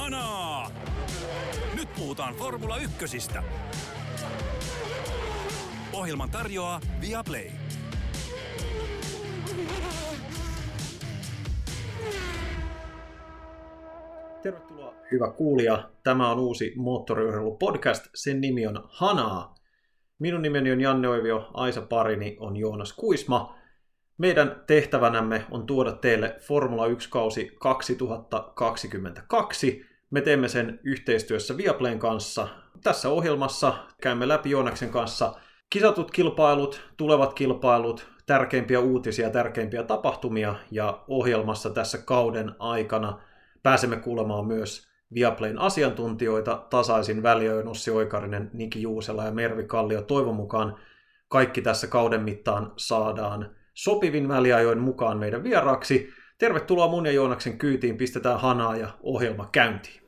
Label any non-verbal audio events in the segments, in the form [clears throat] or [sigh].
Kanaa! Nyt puhutaan Formula Ykkösistä. Ohjelman tarjoaa Viaplay. Tervetuloa hyvä kuulija. Tämä on uusi moottoriurheilu-podcast. Sen nimi on Hanaa. Minun nimeni on Janne Oivio, Aisa Parini on Joonas Kuisma. Meidän tehtävänämme on tuoda teille Formula 1-kausi 2022. Me teemme sen yhteistyössä Viaplayn kanssa. Tässä ohjelmassa käymme läpi Joonaksen kanssa kisatut kilpailut, tulevat kilpailut, tärkeimpiä uutisia, tärkeimpiä tapahtumia ja ohjelmassa tässä kauden aikana pääsemme kuulemaan myös Viaplayn asiantuntijoita tasaisin väliöin Ossi Oikarinen, Niki Juusela ja Mervi Kallio. Toivon mukaan kaikki tässä kauden mittaan saadaan sopivin väliajoin mukaan meidän vieraaksi. Tervetuloa mun ja Joonaksen kyytiin, pistetään hanaa ja ohjelma käyntiin.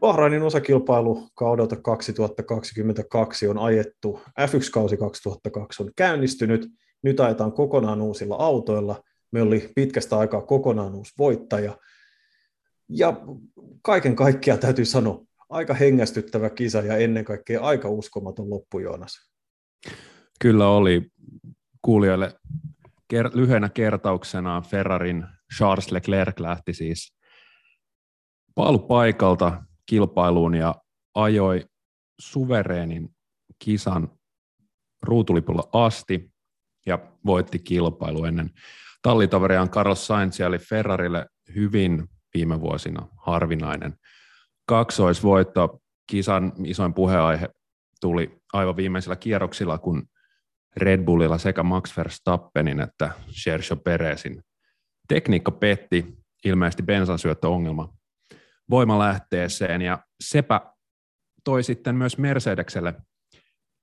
Bahrainin osakilpailu kaudelta 2022 on ajettu, F1-kausi 2002 on käynnistynyt, nyt ajetaan kokonaan uusilla autoilla, me oli pitkästä aikaa kokonaan uusi voittaja, ja kaiken kaikkiaan täytyy sanoa, aika hengästyttävä kisa ja ennen kaikkea aika uskomaton loppu, Joonas. Kyllä oli. Kuulijoille ker- lyhyenä kertauksena Ferrarin Charles Leclerc lähti siis paikalta kilpailuun ja ajoi suvereenin kisan ruutulipulla asti ja voitti kilpailu ennen tallitoveriaan Carlos Sainz eli Ferrarille hyvin viime vuosina harvinainen kaksoisvoitto. Kisan isoin puheaihe tuli aivan viimeisillä kierroksilla, kun Red Bullilla sekä Max Verstappenin että Sergio Perezin tekniikka petti, ilmeisesti bensansyöttöongelma voimalähteeseen, ja sepä toi sitten myös Mercedekselle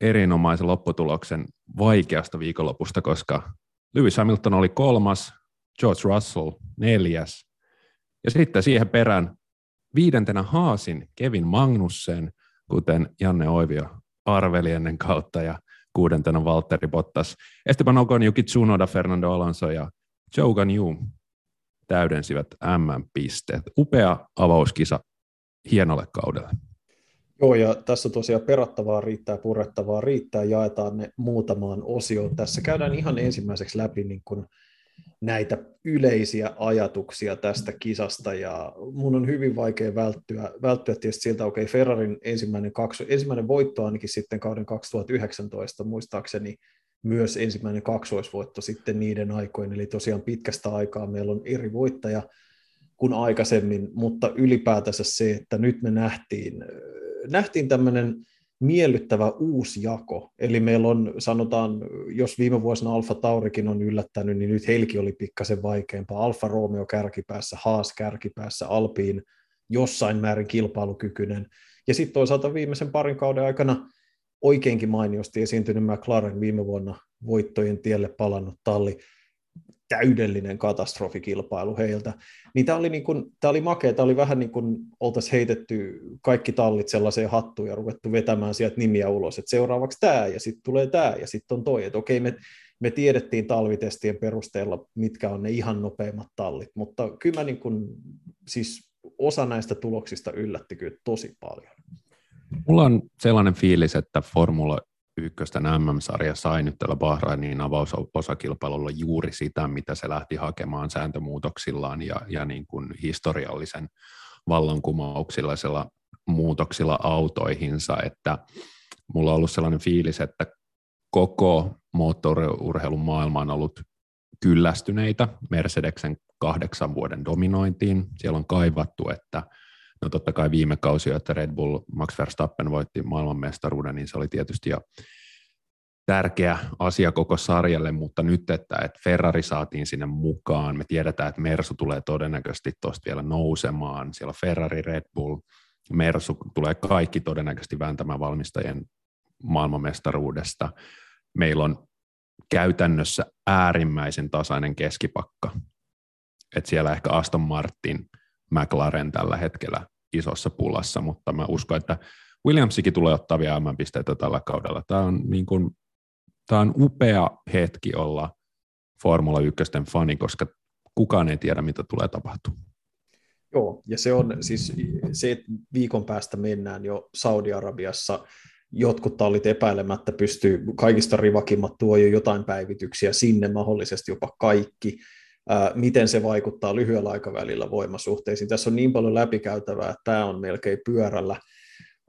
erinomaisen lopputuloksen vaikeasta viikonlopusta, koska Lewis Hamilton oli kolmas, George Russell neljäs, ja sitten siihen perään viidentenä Haasin Kevin Magnussen, kuten Janne Oivio arveli ennen kautta, ja kuudentena Valtteri Bottas. Esteban Ocon, Yuki Tsunoda, Fernando Alonso ja Joe Ganyu täydensivät M-pisteet. Upea avauskisa hienolle kaudelle. Joo, ja tässä tosiaan perattavaa riittää, purettavaa riittää, jaetaan ne muutamaan osioon. Tässä käydään ihan ensimmäiseksi läpi niin kuin näitä yleisiä ajatuksia tästä kisasta, ja mun on hyvin vaikea välttyä, välttyä tietysti siltä, okei, okay, Ferrarin ensimmäinen, kakso, ensimmäinen voitto ainakin sitten kauden 2019, muistaakseni myös ensimmäinen kaksoisvoitto sitten niiden aikojen, eli tosiaan pitkästä aikaa meillä on eri voittaja kuin aikaisemmin, mutta ylipäätänsä se, että nyt me nähtiin, nähtiin tämmöinen miellyttävä uusi jako. Eli meillä on, sanotaan, jos viime vuosina Alfa Taurikin on yllättänyt, niin nyt Helki oli pikkasen vaikeampaa. Alfa Romeo kärkipäässä, Haas kärkipäässä, Alpiin jossain määrin kilpailukykyinen. Ja sitten toisaalta viimeisen parin kauden aikana oikeinkin mainiosti esiintynyt McLaren viime vuonna voittojen tielle palannut talli täydellinen katastrofikilpailu heiltä. Niin tämä oli, niin kuin, tämä oli makea, tämä oli vähän niin kuin oltaisiin heitetty kaikki tallit sellaiseen hattuun ja ruvettu vetämään sieltä nimiä ulos, että seuraavaksi tämä ja sitten tulee tämä ja sitten on toi, että okei me, me tiedettiin talvitestien perusteella, mitkä on ne ihan nopeimmat tallit, mutta kyllä mä niin kuin, siis osa näistä tuloksista yllätti kyllä tosi paljon. Mulla on sellainen fiilis, että Formula ykkösten MM-sarja sai nyt tällä Bahrainin avausosakilpailulla juuri sitä, mitä se lähti hakemaan sääntömuutoksillaan ja, ja niin kuin historiallisen vallankumouksillisella muutoksilla autoihinsa, että mulla on ollut sellainen fiilis, että koko moottoriurheilun maailma on ollut kyllästyneitä Mercedeksen kahdeksan vuoden dominointiin. Siellä on kaivattu, että No totta kai viime kausi, että Red Bull, Max Verstappen voitti maailmanmestaruuden, niin se oli tietysti jo tärkeä asia koko sarjalle, mutta nyt, että, että Ferrari saatiin sinne mukaan, me tiedetään, että Mersu tulee todennäköisesti tuosta vielä nousemaan, siellä on Ferrari, Red Bull, Mersu tulee kaikki todennäköisesti vääntämään valmistajien maailmanmestaruudesta. Meillä on käytännössä äärimmäisen tasainen keskipakka, että siellä ehkä Aston Martin, McLaren tällä hetkellä isossa pulassa, mutta mä uskon, että Williamsikin tulee ottaa vielä pisteitä tällä kaudella. Tämä on, niin kuin, tämä on upea hetki olla Formula 1 fani, koska kukaan ei tiedä, mitä tulee tapahtumaan. Joo, ja se on siis se, että viikon päästä mennään jo Saudi-Arabiassa, jotkut tallit epäilemättä pystyy, kaikista rivakimmat tuo jo jotain päivityksiä sinne, mahdollisesti jopa kaikki, miten se vaikuttaa lyhyellä aikavälillä voimasuhteisiin. Tässä on niin paljon läpikäytävää, että tämä on melkein pyörällä –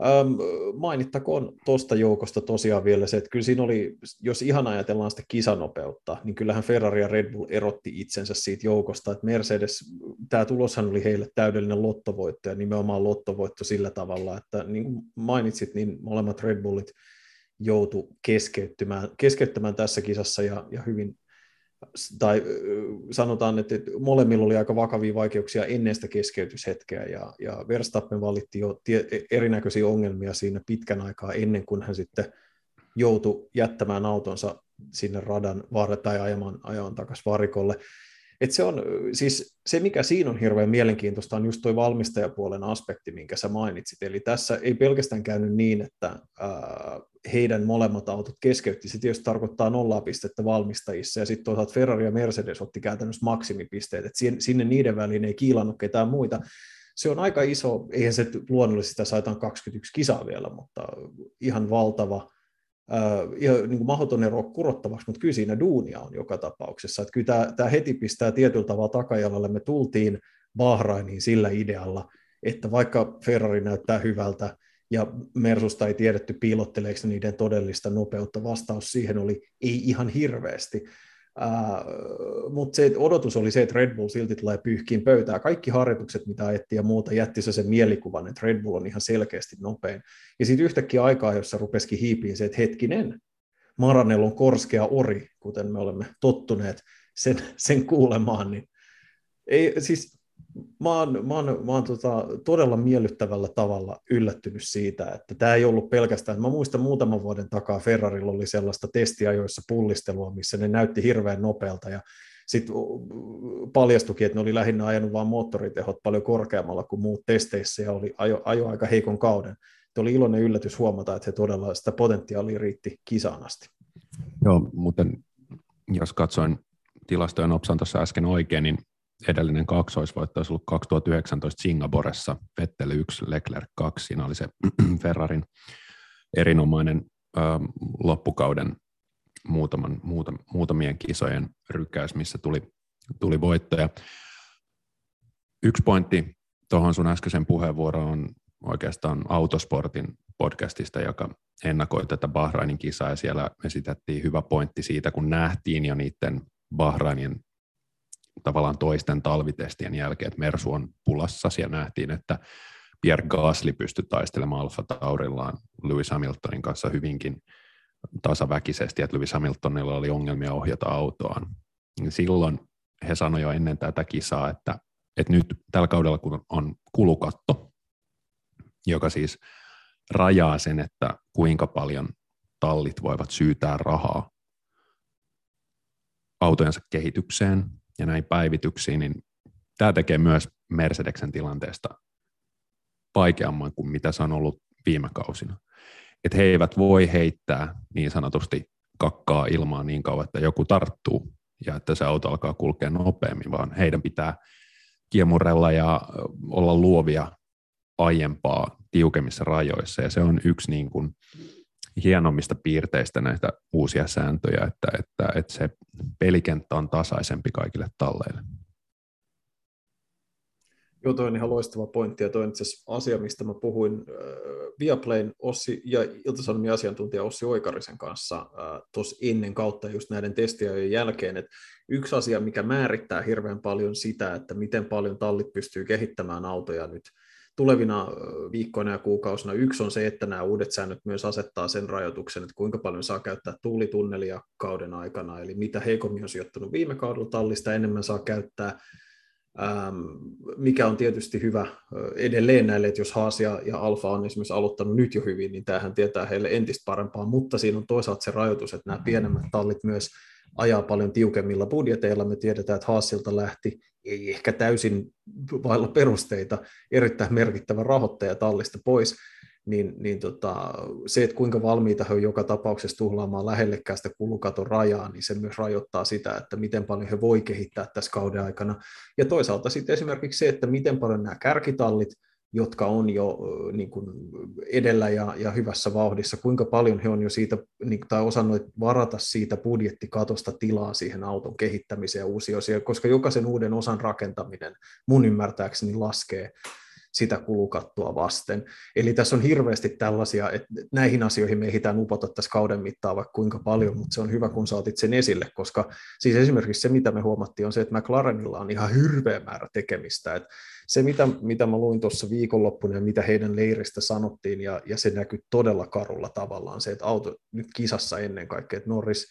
Ähm, mainittakoon tuosta joukosta tosiaan vielä se, että kyllä siinä oli, jos ihan ajatellaan sitä kisanopeutta, niin kyllähän Ferrari ja Red Bull erotti itsensä siitä joukosta, että Mercedes, tämä tuloshan oli heille täydellinen lottovoitto ja nimenomaan lottovoitto sillä tavalla, että niin kuin mainitsit, niin molemmat Red Bullit joutu keskeyttämään, keskeyttämään tässä kisassa ja, ja hyvin tai sanotaan, että molemmilla oli aika vakavia vaikeuksia ennen sitä keskeytyshetkeä, ja, ja Verstappen valitti jo tie, e, erinäköisiä ongelmia siinä pitkän aikaa ennen kuin hän sitten joutui jättämään autonsa sinne radan varre tai ajamaan, ajamaan takaisin varikolle. Et se, on, siis se, mikä siinä on hirveän mielenkiintoista, on just tuo valmistajapuolen aspekti, minkä sä mainitsit. Eli tässä ei pelkästään käynyt niin, että ää, heidän molemmat autot keskeytti. Se tietysti tarkoittaa nollaa pistettä valmistajissa, ja sitten toisaalta Ferrari ja Mercedes otti käytännössä maksimipisteet, että sinne niiden väliin ei kiilannut ketään muita. Se on aika iso, eihän se luonnollisesti tässä 21 kisaa vielä, mutta ihan valtava ja niin kuin mahdoton ero kurottavaksi, mutta kyllä siinä duunia on joka tapauksessa. Että kyllä tämä, tämä heti pistää tietyllä tavalla takajalalle. Me tultiin Bahrainiin sillä idealla, että vaikka Ferrari näyttää hyvältä ja Mersusta ei tiedetty piilotteleeko niiden todellista nopeutta, vastaus siihen oli ei ihan hirveästi. Uh, mutta se odotus oli se, että Red Bull silti tulee pyyhkiin pöytää. Kaikki harjoitukset, mitä ajettiin ja muuta, jätti se sen mielikuvan, että Red Bull on ihan selkeästi nopein. Ja sitten yhtäkkiä aikaa, jossa rupesikin hiipiin se, että hetkinen, Maranel on korskea ori, kuten me olemme tottuneet sen, sen kuulemaan, niin ei, siis mä oon, mä oon, mä oon tota, todella miellyttävällä tavalla yllättynyt siitä, että tämä ei ollut pelkästään, mä muistan muutaman vuoden takaa Ferrarilla oli sellaista testiajoissa pullistelua, missä ne näytti hirveän nopealta ja sitten paljastukin, että ne oli lähinnä ajanut vain moottoritehot paljon korkeammalla kuin muut testeissä ja oli ajo, ajo aika heikon kauden. Että oli iloinen yllätys huomata, että he todella sitä potentiaalia riitti kisaan asti. Joo, muuten jos katsoin tilastojen opsan tuossa äsken oikein, niin edellinen kaksoisvoitto olisi ollut 2019 Singaporessa, Vettel 1, Leclerc 2, siinä oli se [clears throat] Ferrarin erinomainen ö, loppukauden muutaman, muuta, muutamien kisojen rykkäys, missä tuli, tuli voittoja. Yksi pointti tuohon sun äskeisen puheenvuoroon on oikeastaan Autosportin podcastista, joka ennakoi tätä Bahrainin kisaa, ja siellä esitettiin hyvä pointti siitä, kun nähtiin jo niiden Bahrainin tavallaan toisten talvitestien jälkeen, että Mersu on pulassa. Siellä nähtiin, että Pierre Gasly pystyi taistelemaan Alfa Taurillaan Lewis Hamiltonin kanssa hyvinkin tasaväkisesti, että Lewis Hamiltonilla oli ongelmia ohjata autoaan. Silloin he sanoivat jo ennen tätä kisaa, että, että nyt tällä kaudella kun on kulukatto, joka siis rajaa sen, että kuinka paljon tallit voivat syytää rahaa autojensa kehitykseen ja näin päivityksiin, niin tämä tekee myös Mercedeksen tilanteesta vaikeamman kuin mitä se on ollut viime kausina. Että he eivät voi heittää niin sanotusti kakkaa ilmaan niin kauan, että joku tarttuu ja että se auto alkaa kulkea nopeammin, vaan heidän pitää kiemurella ja olla luovia aiempaa tiukemmissa rajoissa. Ja se on yksi niin kuin hienommista piirteistä näitä uusia sääntöjä, että, että, että se pelikenttä on tasaisempi kaikille talleille. Joo, toi on ihan loistava pointti, ja toi on itse asia, mistä mä puhuin äh, Viaplayn Ossi ja Ilta-Sanomien asiantuntija Ossi Oikarisen kanssa äh, tuossa ennen kautta just näiden testiajojen jälkeen, että yksi asia, mikä määrittää hirveän paljon sitä, että miten paljon tallit pystyy kehittämään autoja nyt tulevina viikkoina ja kuukausina. Yksi on se, että nämä uudet säännöt myös asettaa sen rajoituksen, että kuinka paljon saa käyttää tuulitunnelia kauden aikana, eli mitä heikommin on sijoittunut viime kaudella tallista, enemmän saa käyttää, mikä on tietysti hyvä edelleen näille, että jos Haas ja, ja Alfa on esimerkiksi aloittanut nyt jo hyvin, niin tämähän tietää heille entistä parempaa, mutta siinä on toisaalta se rajoitus, että nämä pienemmät tallit myös ajaa paljon tiukemmilla budjeteilla. Me tiedetään, että Haasilta lähti ei ehkä täysin vailla perusteita erittäin merkittävä rahoittaja tallista pois, niin, niin tota, se, että kuinka valmiita he on joka tapauksessa tuhlaamaan lähellekään sitä kulukaton rajaa, niin se myös rajoittaa sitä, että miten paljon he voi kehittää tässä kauden aikana. Ja toisaalta sitten esimerkiksi se, että miten paljon nämä kärkitallit, jotka on jo niin kuin edellä ja, ja hyvässä vauhdissa, kuinka paljon he on jo siitä, niin, tai osannut varata siitä budjettikatosta tilaa siihen auton kehittämiseen ja uusia osia, koska jokaisen uuden osan rakentaminen mun ymmärtääkseni laskee sitä kulukattua vasten. Eli tässä on hirveästi tällaisia, että näihin asioihin me ehditään upota tässä kauden mittaan vaikka kuinka paljon, mutta se on hyvä, kun saatit sen esille, koska siis esimerkiksi se, mitä me huomattiin, on se, että McLarenilla on ihan hirveä määrä tekemistä. Että se, mitä, mitä mä luin tuossa viikonloppuna ja mitä heidän leiristä sanottiin, ja, ja se näkyy todella karulla tavallaan, se, että auto nyt kisassa ennen kaikkea, että Norris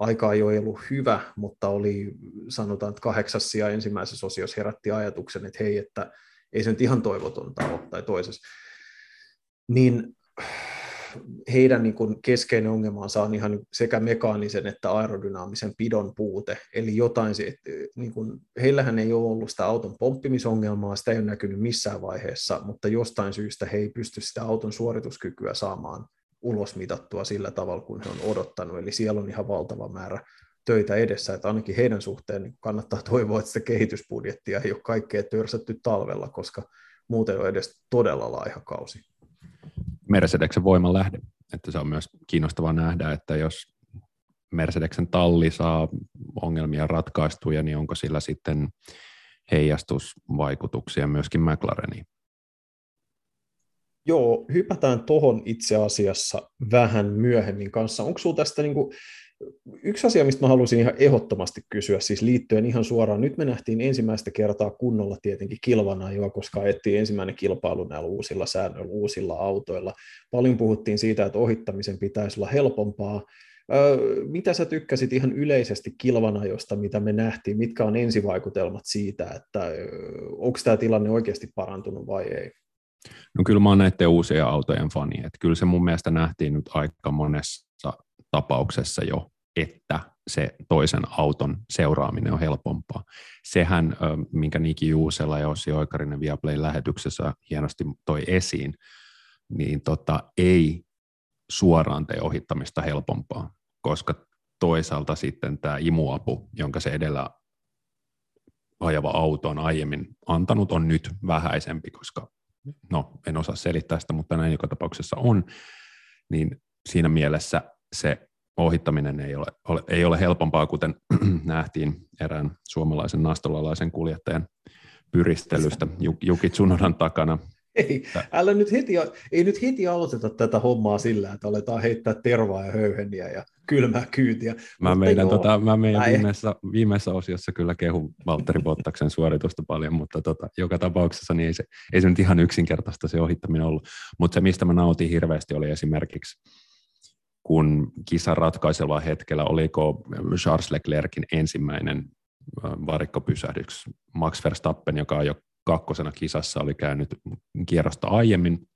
aika ei ole ollut hyvä, mutta oli sanotaan, että kahdeksas sija ensimmäisessä osiossa herätti ajatuksen, että hei, että ei se nyt ihan toivotonta ole tai toisessa, niin heidän niin kuin keskeinen ongelmansa on ihan sekä mekaanisen että aerodynaamisen pidon puute. Eli jotain, niin kuin, heillähän ei ole ollut sitä auton pomppimisongelmaa, sitä ei ole näkynyt missään vaiheessa, mutta jostain syystä he ei pysty sitä auton suorituskykyä saamaan ulosmitattua sillä tavalla, kun he on odottanut. Eli siellä on ihan valtava määrä töitä edessä, että ainakin heidän suhteen niin kannattaa toivoa, että sitä kehitysbudjettia ei ole kaikkea törsätty talvella, koska muuten on edes todella laiha kausi. Mercedeksen voiman lähde, että se on myös kiinnostavaa nähdä, että jos Mercedeksen talli saa ongelmia ratkaistuja, niin onko sillä sitten heijastusvaikutuksia myöskin McLareniin? Joo, hypätään tuohon itse asiassa vähän myöhemmin kanssa. Onko sinulla tästä niin kuin Yksi asia, mistä mä halusin ihan ehdottomasti kysyä, siis liittyen ihan suoraan, nyt me nähtiin ensimmäistä kertaa kunnolla tietenkin kilvana jo, koska ajettiin ensimmäinen kilpailu näillä uusilla säännöillä, uusilla autoilla. Paljon puhuttiin siitä, että ohittamisen pitäisi olla helpompaa. Mitä sä tykkäsit ihan yleisesti kilvanajosta, mitä me nähtiin? Mitkä on ensivaikutelmat siitä, että onko tämä tilanne oikeasti parantunut vai ei? No kyllä mä oon näiden uusien autojen fani, että kyllä se mun mielestä nähtiin nyt aika monessa tapauksessa jo, että se toisen auton seuraaminen on helpompaa. Sehän, minkä Niki Juusela ja Ossi Oikarinen Viaplay lähetyksessä hienosti toi esiin, niin tota, ei suoraan tee ohittamista helpompaa, koska toisaalta sitten tämä imuapu, jonka se edellä ajava auto on aiemmin antanut, on nyt vähäisempi, koska no en osaa selittää sitä, mutta näin joka tapauksessa on, niin siinä mielessä se ohittaminen ei ole, ole, ei ole helpompaa, kuten [clears throat] nähtiin erään suomalaisen nastolalaisen kuljettajan pyristelystä Juki Tsunodan takana. Ei, älä nyt heti, ei nyt heti aloiteta tätä hommaa sillä, että aletaan heittää tervaa ja höyheniä ja kylmää kyytiä. Mä meidän, tota, mä meidän viimeisessä, viimeisessä osiossa kyllä kehun Valtteri Bottaksen suoritusta paljon, mutta tota, joka tapauksessa niin ei, se, ei se nyt ihan yksinkertaista se ohittaminen ollut. Mutta se, mistä mä nautin hirveästi, oli esimerkiksi kun kisan ratkaisella hetkellä, oliko Charles Leclercin ensimmäinen varikkopysähdys. Max Verstappen, joka jo kakkosena kisassa oli käynyt kierrosta aiemmin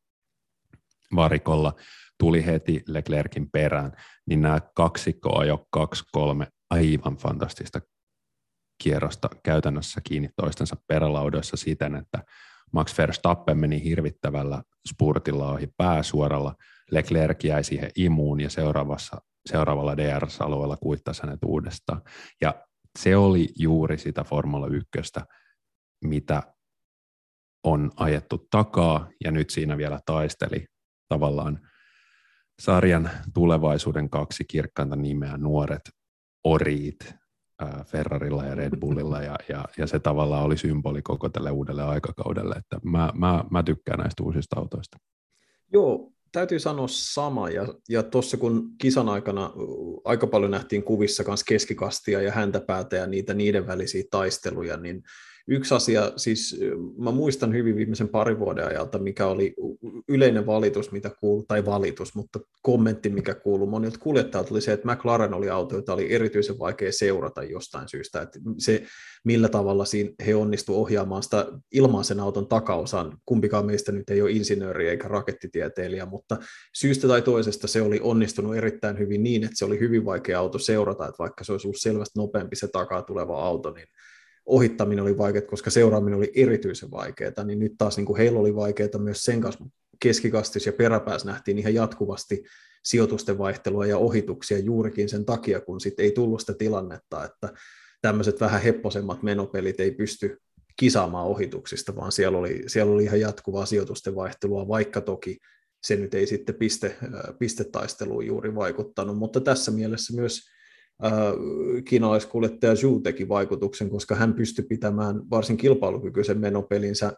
varikolla, tuli heti Leclercin perään, niin nämä kaksikko jo kaksi kolme aivan fantastista kierrosta käytännössä kiinni toistensa perälaudoissa siten, että Max Verstappen meni hirvittävällä spurtilla ohi pääsuoralla, Leclerc jäi siihen imuun ja seuraavassa, seuraavalla DRS-alueella kuittasi hänet uudestaan. Ja se oli juuri sitä Formula 1, mitä on ajettu takaa ja nyt siinä vielä taisteli tavallaan sarjan tulevaisuuden kaksi kirkkainta nimeä, nuoret oriit Ferrarilla ja Red Bullilla ja, ja, ja se tavallaan oli symboli koko tälle uudelle aikakaudelle, että mä, mä, mä tykkään näistä uusista autoista. Joo, täytyy sanoa sama, ja, ja tuossa kun kisan aikana aika paljon nähtiin kuvissa myös keskikastia ja häntäpäätä ja niitä niiden välisiä taisteluja, niin Yksi asia, siis mä muistan hyvin viimeisen parin vuoden ajalta, mikä oli yleinen valitus, mitä kuuluu, tai valitus, mutta kommentti, mikä kuuluu monilta kuljettajilta, oli se, että McLaren oli auto, jota oli erityisen vaikea seurata jostain syystä, että se, millä tavalla siinä he onnistu ohjaamaan sitä ilman sen auton takaosan, kumpikaan meistä nyt ei ole insinööri eikä rakettitieteilijä, mutta syystä tai toisesta se oli onnistunut erittäin hyvin niin, että se oli hyvin vaikea auto seurata, että vaikka se olisi ollut selvästi nopeampi se takaa tuleva auto, niin ohittaminen oli vaikeaa, koska seuraaminen oli erityisen vaikeaa, niin nyt taas niin kuin heillä oli vaikeaa myös sen kanssa, keskikastis ja peräpääs nähtiin ihan jatkuvasti sijoitusten vaihtelua ja ohituksia juurikin sen takia, kun sitten ei tullut sitä tilannetta, että tämmöiset vähän hepposemmat menopelit ei pysty kisaamaan ohituksista, vaan siellä oli, siellä oli ihan jatkuvaa sijoitusten vaihtelua, vaikka toki se nyt ei sitten piste, pistetaisteluun juuri vaikuttanut, mutta tässä mielessä myös kiinalaiskuljettaja Zhu teki vaikutuksen, koska hän pystyi pitämään varsin kilpailukykyisen menopelinsä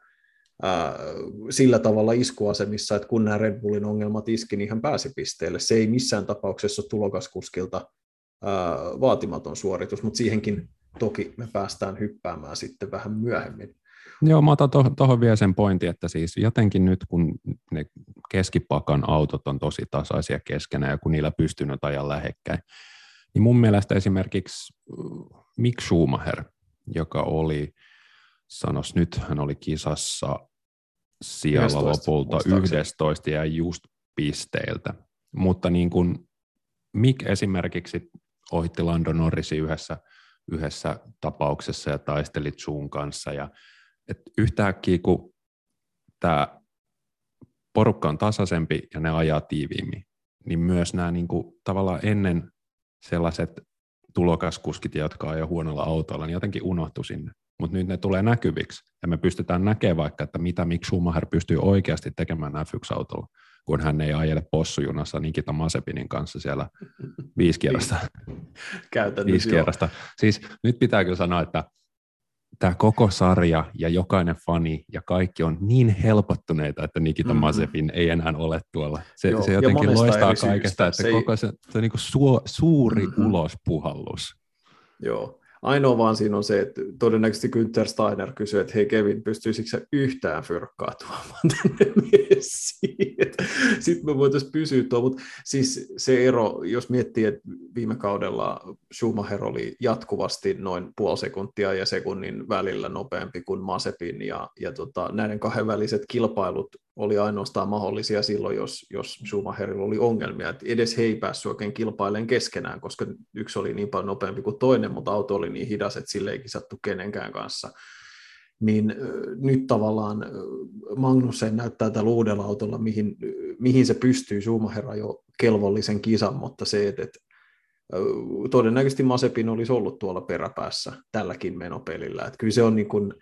äh, sillä tavalla iskuasemissa, että kun nämä Red Bullin ongelmat iski, niin hän pääsi pisteelle. Se ei missään tapauksessa ole tulokaskuskilta äh, vaatimaton suoritus, mutta siihenkin toki me päästään hyppäämään sitten vähän myöhemmin. Joo, mä otan tuohon vielä sen pointin, että siis jotenkin nyt kun ne keskipakan autot on tosi tasaisia keskenään ja kun niillä pystyy nyt ajan lähekkäin, niin mun mielestä esimerkiksi äh, Mick Schumacher, joka oli, sanos nyt, hän oli kisassa siellä 11, lopulta 11 ja just pisteiltä, mutta niin kuin Mick esimerkiksi ohitti Lando Norrisi yhdessä, yhdessä tapauksessa ja taisteli Zoon kanssa. Ja että yhtäkkiä kun tämä porukka on tasaisempi ja ne ajaa tiiviimmin, niin myös nämä niin kuin, tavallaan ennen sellaiset tulokaskuskit, jotka ajaa huonolla autolla, niin jotenkin unohtu sinne. Mutta nyt ne tulee näkyviksi, ja me pystytään näkemään vaikka, että mitä Mick Schumacher pystyy oikeasti tekemään F1-autolla, kun hän ei ajele possujunassa Nikita Masepinin kanssa siellä [laughs] viisi kierrosta. viisi kierrosta. Siis nyt pitää kyllä sanoa, että tämä koko sarja ja jokainen fani ja kaikki on niin helpottuneita, että Nikita mm-hmm. Mazepin ei enää ole tuolla. Se, Joo, se jotenkin loistaa kaikesta, että se koko se, se on niin kuin su, suuri mm-hmm. ulospuhallus. Joo, Ainoa vaan siinä on se, että todennäköisesti Günther Steiner kysyy, että hei Kevin, pystyisikö sä yhtään fyrkkaa tuomaan tänne? [laughs] Sitten me voitaisiin pysyä tuo, mutta siis se ero, jos miettii, että viime kaudella Schumacher oli jatkuvasti noin puoli sekuntia ja sekunnin välillä nopeampi kuin Masepin ja, ja tota, näiden kahden väliset kilpailut oli ainoastaan mahdollisia silloin, jos, jos Schumacherilla oli ongelmia. Et edes he ei päässyt oikein kilpailemaan keskenään, koska yksi oli niin paljon nopeampi kuin toinen, mutta auto oli niin hidas, että sille ei kisattu kenenkään kanssa. Niin nyt tavallaan Magnussen näyttää tällä uudella autolla, mihin, mihin se pystyy. Schumacher jo kelvollisen kisan, mutta se, että, että todennäköisesti Masepin olisi ollut tuolla peräpäässä tälläkin menopelillä. Että kyllä se on niin kuin,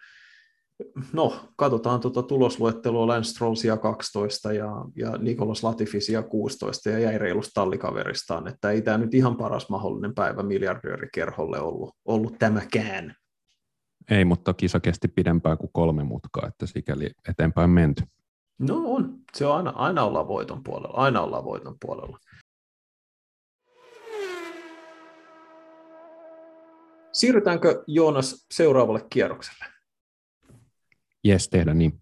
no, katsotaan tuota tulosluettelua Lance Strollsia 12 ja, ja Nikolas Latifisia 16 ja jäi reilusta tallikaveristaan, että ei tämä nyt ihan paras mahdollinen päivä miljardöörikerholle ollut, ollut tämäkään. Ei, mutta kisa kesti pidempään kuin kolme mutkaa, että sikäli eteenpäin menty. No on, se on aina, aina ollaan voiton puolella, aina ollaan voiton puolella. Siirrytäänkö Joonas seuraavalle kierrokselle? Jes, tehdä niin.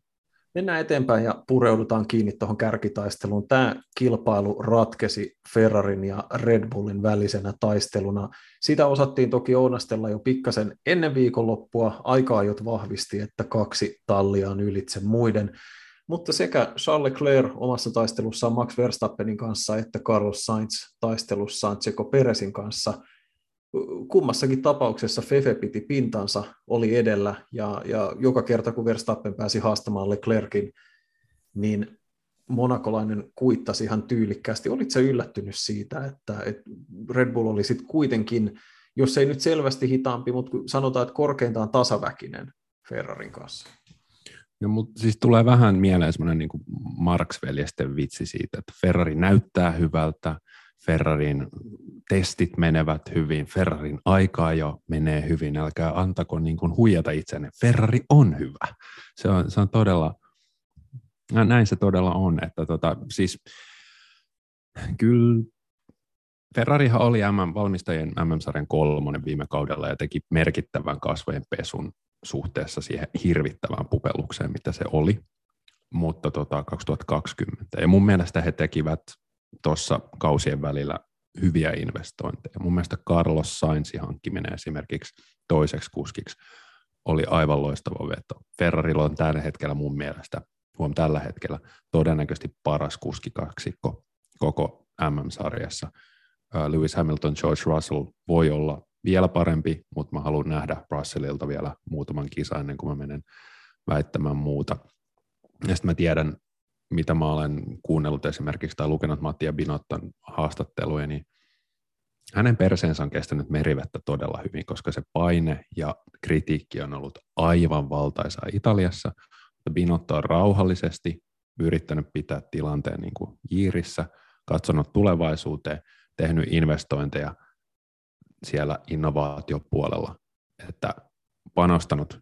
Mennään eteenpäin ja pureudutaan kiinni tuohon kärkitaisteluun. Tämä kilpailu ratkesi Ferrarin ja Red Bullin välisenä taisteluna. Sitä osattiin toki ounastella jo pikkasen ennen viikonloppua. Aikaajot vahvisti, että kaksi tallia on ylitse muiden. Mutta sekä Charles Leclerc omassa taistelussaan Max Verstappenin kanssa että Carlos Sainz taistelussaan Tseko Peresin kanssa – kummassakin tapauksessa Fefe piti pintansa, oli edellä, ja, ja joka kerta kun Verstappen pääsi haastamaan Leclerkin, niin monakolainen kuittasi ihan tyylikkäästi. Olitko sä yllättynyt siitä, että, että Red Bull oli sitten kuitenkin, jos ei nyt selvästi hitaampi, mutta sanotaan, että korkeintaan tasaväkinen Ferrarin kanssa? No, mutta siis tulee vähän mieleen semmoinen niin Marx-veljesten vitsi siitä, että Ferrari näyttää hyvältä, Ferrarin testit menevät hyvin, Ferrarin aikaa jo menee hyvin, älkää antako niin kuin huijata itsenne. Ferrari on hyvä. Se on, se on todella, näin se todella on, että tota, siis kyllä Ferrarihan oli valmistajien MM-sarjan kolmonen viime kaudella ja teki merkittävän kasvojen pesun suhteessa siihen hirvittävään pupellukseen, mitä se oli, mutta tota, 2020. Ja mun mielestä he tekivät tuossa kausien välillä hyviä investointeja. Mun mielestä Carlos Sainzin hankkiminen esimerkiksi toiseksi kuskiksi oli aivan loistava veto. Ferrarilla on tällä hetkellä mun mielestä, huom tällä hetkellä, todennäköisesti paras kuskikaksikko koko MM-sarjassa. Lewis Hamilton, George Russell voi olla vielä parempi, mutta mä haluan nähdä Russellilta vielä muutaman kisan ennen kuin mä menen väittämään muuta. Ja sitten mä tiedän mitä mä olen kuunnellut esimerkiksi tai lukenut Mattia Binotton haastatteluja, niin hänen perseensä on kestänyt merivettä todella hyvin, koska se paine ja kritiikki on ollut aivan valtaisaa Italiassa. Binotto on rauhallisesti yrittänyt pitää tilanteen niin kuin jiirissä, katsonut tulevaisuuteen, tehnyt investointeja siellä innovaatiopuolella, että panostanut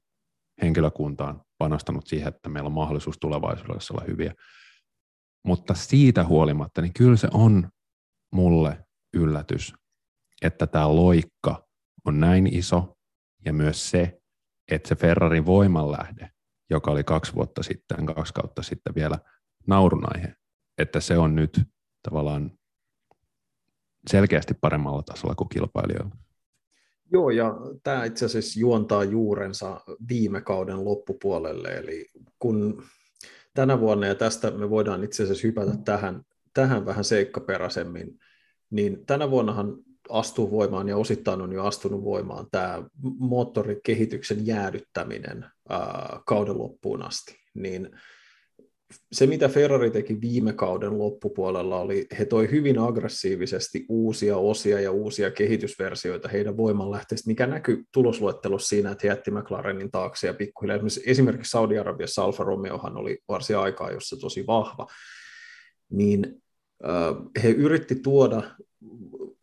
henkilökuntaan, panostanut siihen, että meillä on mahdollisuus tulevaisuudessa olla hyviä. Mutta siitä huolimatta, niin kyllä se on mulle yllätys, että tämä loikka on näin iso ja myös se, että se Ferrarin voimanlähde, joka oli kaksi vuotta sitten, kaksi kautta sitten vielä naurunaihe, että se on nyt tavallaan selkeästi paremmalla tasolla kuin kilpailijoilla. Joo, ja tämä itse asiassa juontaa juurensa viime kauden loppupuolelle, eli kun tänä vuonna, ja tästä me voidaan itse asiassa hypätä tähän, tähän vähän seikkaperäisemmin, niin tänä vuonnahan astuu voimaan ja osittain on jo astunut voimaan tämä moottorikehityksen jäädyttäminen ää, kauden loppuun asti, niin se, mitä Ferrari teki viime kauden loppupuolella, oli, he toi hyvin aggressiivisesti uusia osia ja uusia kehitysversioita heidän voimanlähteistä, mikä näkyy tulosluettelossa siinä, että he jätti McLarenin taakse ja pikkuhiljaa. Esimerkiksi Saudi-Arabiassa Alfa Romeohan oli varsin aikaa, jossa tosi vahva. Niin he yritti tuoda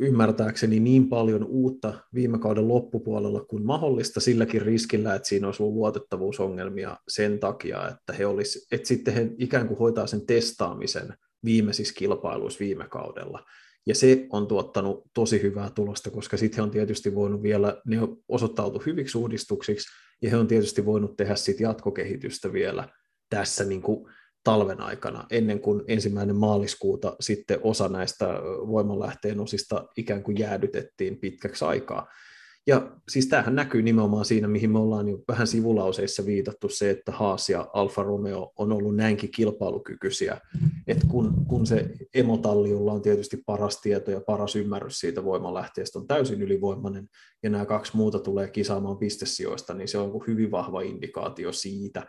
ymmärtääkseni niin paljon uutta viime kauden loppupuolella kuin mahdollista silläkin riskillä, että siinä olisi ollut luotettavuusongelmia sen takia, että, he olisi, että sitten he ikään kuin hoitaa sen testaamisen viimeisissä kilpailuissa viime kaudella. Ja se on tuottanut tosi hyvää tulosta, koska sitten he on tietysti voinut vielä, ne on osoittautu hyviksi uudistuksiksi, ja he on tietysti voinut tehdä sitten jatkokehitystä vielä tässä niin kuin talven aikana, ennen kuin ensimmäinen maaliskuuta sitten osa näistä voimanlähteen osista ikään kuin jäädytettiin pitkäksi aikaa. Ja siis tämähän näkyy nimenomaan siinä, mihin me ollaan jo vähän sivulauseissa viitattu, se, että Haas ja Alfa Romeo on ollut näinkin kilpailukykyisiä, että kun, kun se emotalli, jolla on tietysti paras tieto ja paras ymmärrys siitä voimanlähteestä, on täysin ylivoimainen, ja nämä kaksi muuta tulee kisaamaan pistesijoista, niin se on hyvin vahva indikaatio siitä,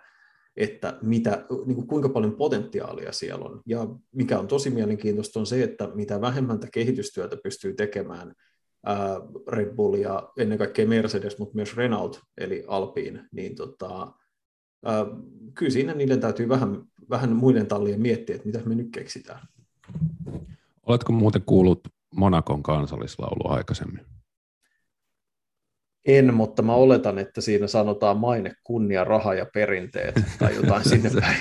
että mitä, niin kuin kuinka paljon potentiaalia siellä on. Ja mikä on tosi mielenkiintoista on se, että mitä vähemmän kehitystyötä pystyy tekemään ää, Red Bull ja ennen kaikkea Mercedes, mutta myös Renault, eli Alpine, niin tota, ää, kyllä siinä niiden täytyy vähän, vähän muiden tallien miettiä, että mitä me nyt keksitään. Oletko muuten kuullut Monakon kansallislaulu aikaisemmin? En, mutta mä oletan, että siinä sanotaan maine, kunnia, raha ja perinteet tai jotain sinne [laughs] päin.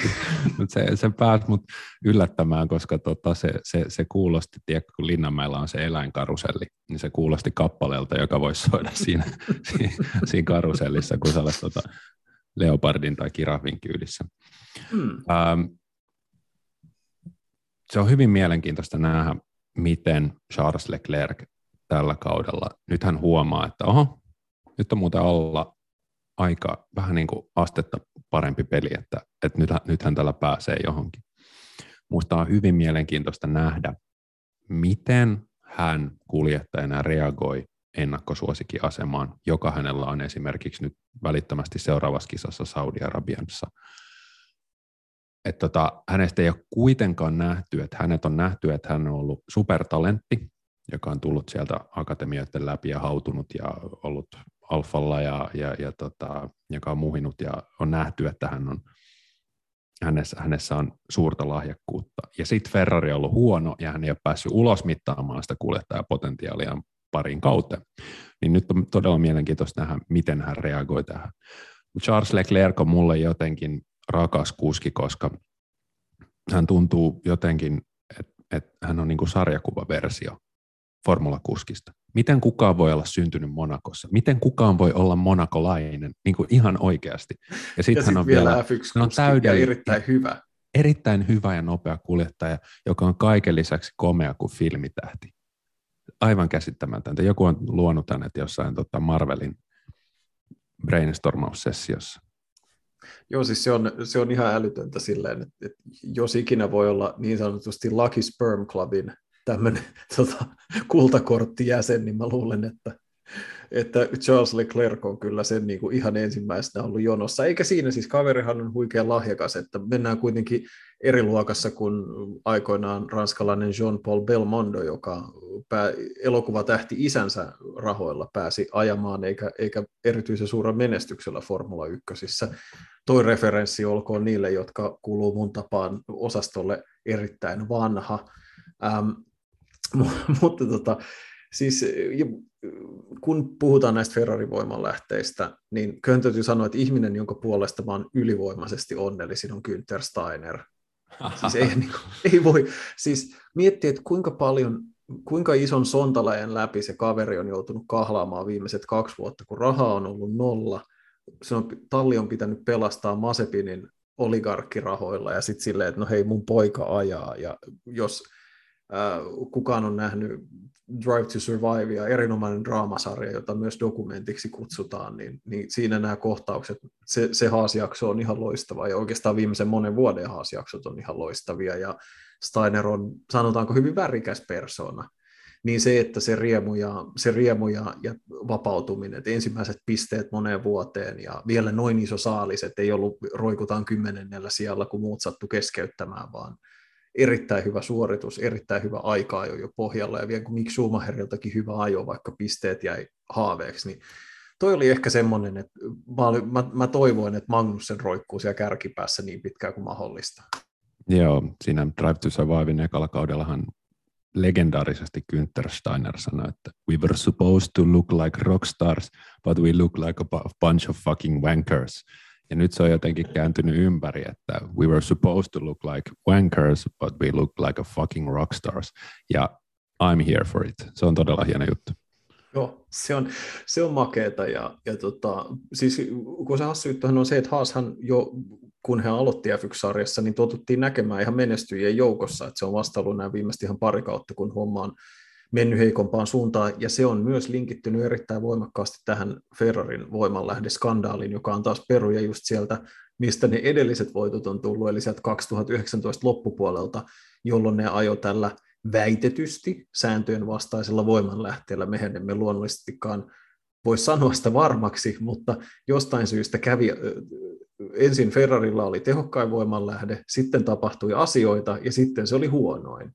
se, se pääsi mut yllättämään, koska tota, se, se, se kuulosti, tiedätkö, kun Linnanmäellä on se eläinkaruselli, niin se kuulosti kappaleelta, joka voisi soida siinä, siinä, [laughs] siinä karusellissa, kun sä olet tota, leopardin tai kirafin kyydissä. Hmm. Ähm, se on hyvin mielenkiintoista nähdä, miten Charles Leclerc tällä kaudella, nyt hän huomaa, että oho, muuten olla aika vähän niin kuin astetta parempi peli, että, että nyt, nythän tällä pääsee johonkin. Minusta on hyvin mielenkiintoista nähdä, miten hän kuljettajana reagoi ennakkosuosikiasemaan, joka hänellä on esimerkiksi nyt välittömästi seuraavassa kisassa Saudi-Arabiassa. Että tota, hänestä ei ole kuitenkaan nähty, että hänet on nähty, että hän on ollut supertalentti, joka on tullut sieltä akatemioiden läpi ja hautunut ja ollut alfalla ja, ja, ja tota, joka on muhinut ja on nähty, että hän on, hänessä, hänessä on suurta lahjakkuutta. Ja sitten Ferrari on ollut huono ja hän ei ole päässyt ulos mittaamaan sitä kuljettajapotentiaalia parin kautta. Niin nyt on todella mielenkiintoista nähdä, miten hän reagoi tähän. Charles Leclerc on mulle jotenkin rakas kuski, koska hän tuntuu jotenkin, että, että hän on niin sarjakuvaversio formulakuskista. Miten kukaan voi olla syntynyt Monakossa? Miten kukaan voi olla monakolainen niin kuin ihan oikeasti? Ja sitten hän on vielä F1 on täydellinen, erittäin hyvä. Erittäin hyvä ja nopea kuljettaja, joka on kaiken lisäksi komea kuin filmitähti. Aivan käsittämätöntä. Joku on luonut hänet jossain tota Marvelin brainstormaussessiossa. Joo, siis se on, se on ihan älytöntä silleen, että, että jos ikinä voi olla niin sanotusti Lucky Sperm Clubin tämmöinen [laughs] tota, kultakorttijäsen, niin mä luulen, että että Charles Leclerc on kyllä sen niin kuin ihan ensimmäisenä ollut jonossa, eikä siinä siis kaverihan on huikea lahjakas, että mennään kuitenkin eri luokassa kuin aikoinaan ranskalainen Jean-Paul Belmondo, joka pää, elokuvatähti isänsä rahoilla pääsi ajamaan, eikä, eikä erityisen suuren menestyksellä Formula 1. Toi referenssi olkoon niille, jotka kuuluu mun tapaan osastolle erittäin vanha. Ähm, [laughs] mutta tota, siis kun puhutaan näistä Ferrari-voimanlähteistä, niin kyllä täytyy sanoa, että ihminen, jonka puolesta mä oon ylivoimaisesti onnellisin, on Günther Steiner. Siis ei, niin kuin, ei voi, siis miettiä, että kuinka paljon, kuinka ison sontalajan läpi se kaveri on joutunut kahlaamaan viimeiset kaksi vuotta, kun rahaa on ollut nolla, se on, talli on pitänyt pelastaa Masepinin oligarkkirahoilla ja sitten silleen, että no hei, mun poika ajaa, ja jos kukaan on nähnyt Drive to Survive ja erinomainen draamasarja, jota myös dokumentiksi kutsutaan, niin, niin siinä nämä kohtaukset, se, se haasjakso on ihan loistava ja oikeastaan viimeisen monen vuoden haasjaksot on ihan loistavia ja Steiner on, sanotaanko, hyvin värikäs persona, niin se, että se riemu ja, se riemu ja, ja vapautuminen, että ensimmäiset pisteet moneen vuoteen ja vielä noin iso saalis, että ei ollut roikutaan kymmenennellä siellä, kun muut sattu keskeyttämään, vaan erittäin hyvä suoritus, erittäin hyvä aika jo pohjalla, ja vielä kun Mick Schumacheriltakin hyvä ajo, vaikka pisteet jäi haaveeksi, niin toi oli ehkä semmoinen, että mä, olin, mä, mä toivoin, että Magnussen roikkuu siellä kärkipäässä niin pitkään kuin mahdollista. Joo, siinä Drive to Survivein ekalla kaudellahan legendaarisesti Günther Steiner sanoi, että we were supposed to look like rockstars, but we look like a bunch of fucking wankers. Ja nyt se on jotenkin kääntynyt ympäri, että we were supposed to look like wankers, but we look like a fucking rockstars. Ja I'm here for it. Se on todella hieno juttu. Joo, se on, se on makeeta ja, ja tota, siis kun se hassu juttuhan on se, että Haashan jo kun he aloitti F1-sarjassa, niin totuttiin näkemään ihan menestyjien joukossa, että se on vasta ollut nämä viimeiset ihan pari kautta, kun homma on mennyt heikompaan suuntaan, ja se on myös linkittynyt erittäin voimakkaasti tähän Ferrarin voimanlähdeskandaaliin, joka on taas peruja just sieltä, mistä ne edelliset voitot on tullut, eli sieltä 2019 loppupuolelta, jolloin ne ajo tällä väitetysti sääntöjen vastaisella voimanlähteellä. Mehän emme luonnollisestikaan voi sanoa sitä varmaksi, mutta jostain syystä kävi, ensin Ferrarilla oli tehokkain voimanlähde, sitten tapahtui asioita ja sitten se oli huonoin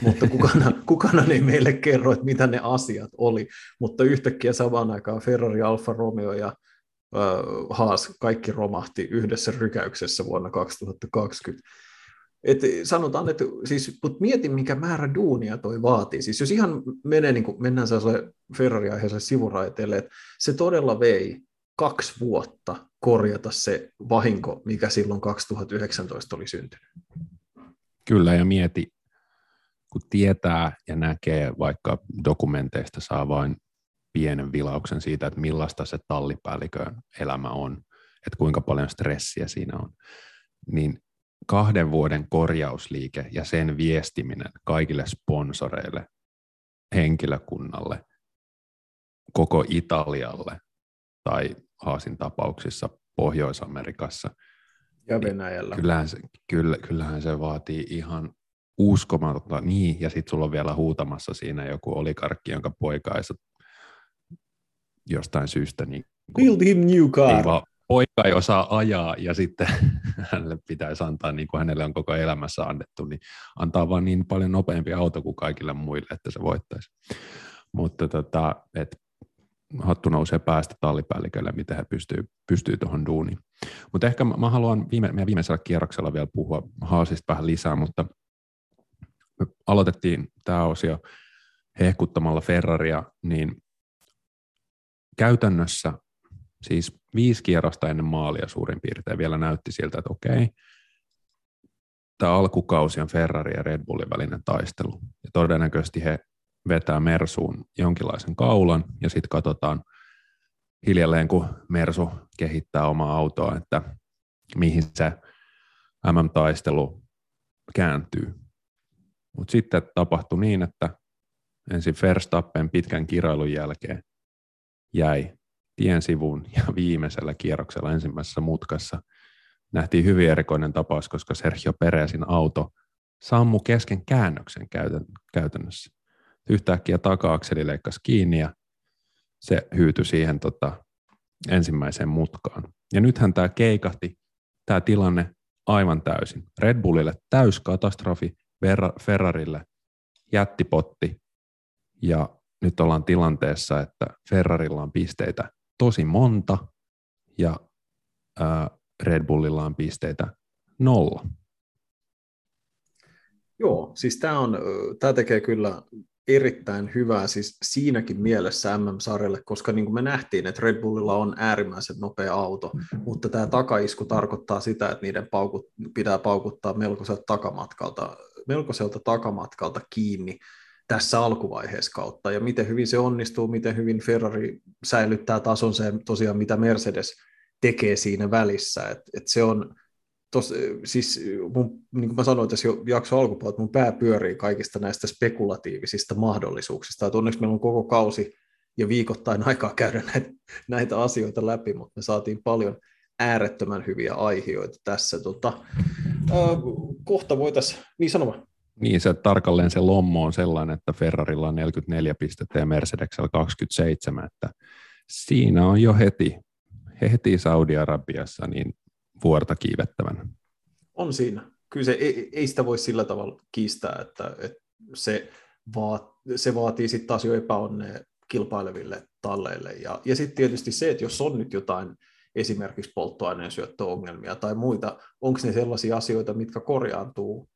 mutta kukaan, kukaan ei meille kerro, että mitä ne asiat oli, mutta yhtäkkiä samaan aikaan Ferrari, Alfa Romeo ja äh, Haas kaikki romahti yhdessä rykäyksessä vuonna 2020. Et sanotaan, että siis, mutta mieti, mikä määrä duunia toi vaatii. Siis jos ihan menee, niin mennään sellaiselle Ferrari-aiheeselle sivuraiteelle, että se todella vei kaksi vuotta korjata se vahinko, mikä silloin 2019 oli syntynyt. Kyllä, ja mieti, kun tietää ja näkee vaikka dokumenteista saa vain pienen vilauksen siitä, että millaista se tallipäällikön elämä on, että kuinka paljon stressiä siinä on, niin kahden vuoden korjausliike ja sen viestiminen kaikille sponsoreille, henkilökunnalle, koko Italialle tai Haasin tapauksissa Pohjois-Amerikassa. Ja Venäjällä. Kyllähän se, kyllä, kyllähän se vaatii ihan uskomatonta, niin, ja sitten sulla on vielä huutamassa siinä joku olikarkki, jonka poika ei jostain syystä niin Build him new car. Ei vaan, poika ei osaa ajaa ja sitten [laughs] hänelle pitäisi antaa, niin kuin hänelle on koko elämässä annettu, niin antaa vaan niin paljon nopeampi auto kuin kaikille muille, että se voittaisi. Mutta tota, et hattu nousee päästä tallipäällikölle, miten he pystyy, pystyy tuohon duuniin. Mutta ehkä mä, mä haluan viime, meidän viimeisellä kierroksella vielä puhua Haasista vähän lisää, mutta me aloitettiin tämä osio hehkuttamalla Ferraria, niin käytännössä siis viisi kierrosta ennen maalia suurin piirtein vielä näytti siltä, että okei, tämä alkukausi on Ferrari ja Red Bullin välinen taistelu. Ja todennäköisesti he vetää Mersuun jonkinlaisen kaulan ja sitten katsotaan hiljalleen, kun Mersu kehittää omaa autoa, että mihin se MM-taistelu kääntyy. Mutta sitten tapahtui niin, että ensin Verstappen pitkän kirailun jälkeen jäi tien sivuun ja viimeisellä kierroksella ensimmäisessä mutkassa nähtiin hyvin erikoinen tapaus, koska Sergio Perezin auto sammu kesken käännöksen käytännössä. Yhtäkkiä taka-akseli leikkasi kiinni ja se hyytyi siihen tota, ensimmäiseen mutkaan. Ja nythän tämä keikahti, tämä tilanne aivan täysin. Red Bullille täyskatastrofi, Ferrarille jättipotti ja nyt ollaan tilanteessa, että Ferrarilla on pisteitä tosi monta ja Red Bullilla on pisteitä nolla. Joo, siis tämä tekee kyllä erittäin hyvää siis siinäkin mielessä MM-sarjalle, koska niin kuin me nähtiin, että Red Bullilla on äärimmäisen nopea auto, mutta tämä takaisku tarkoittaa sitä, että niiden paukut, pitää paukuttaa melkoiselta takamatkalta, melkoiselta takamatkalta kiinni tässä alkuvaiheessa kautta, ja miten hyvin se onnistuu, miten hyvin Ferrari säilyttää tasonsa ja tosiaan mitä Mercedes tekee siinä välissä, että et se on, tos, siis mun, niin kuin mä sanoin tässä jo jakso alkupuolella, että mun pää pyörii kaikista näistä spekulatiivisista mahdollisuuksista, että onneksi meillä on koko kausi ja viikoittain aikaa käydä näitä, näitä asioita läpi, mutta me saatiin paljon äärettömän hyviä aiheita tässä. Tota, äh, kohta voitaisiin, niin sanomaan. Niin, se tarkalleen se lommo on sellainen, että Ferrarilla on 44 pistettä ja Mercedesellä 27, että siinä on jo heti, heti Saudi-Arabiassa niin vuorta kiivettävänä. On siinä. Kyllä se, ei, ei sitä voi sillä tavalla kiistää, että, että se, vaat, se vaatii sitten taas jo epäonnea kilpaileville talleille. Ja, ja sitten tietysti se, että jos on nyt jotain esimerkiksi polttoaineen syöttöongelmia tai muita, onko ne sellaisia asioita, mitkä korjaantuu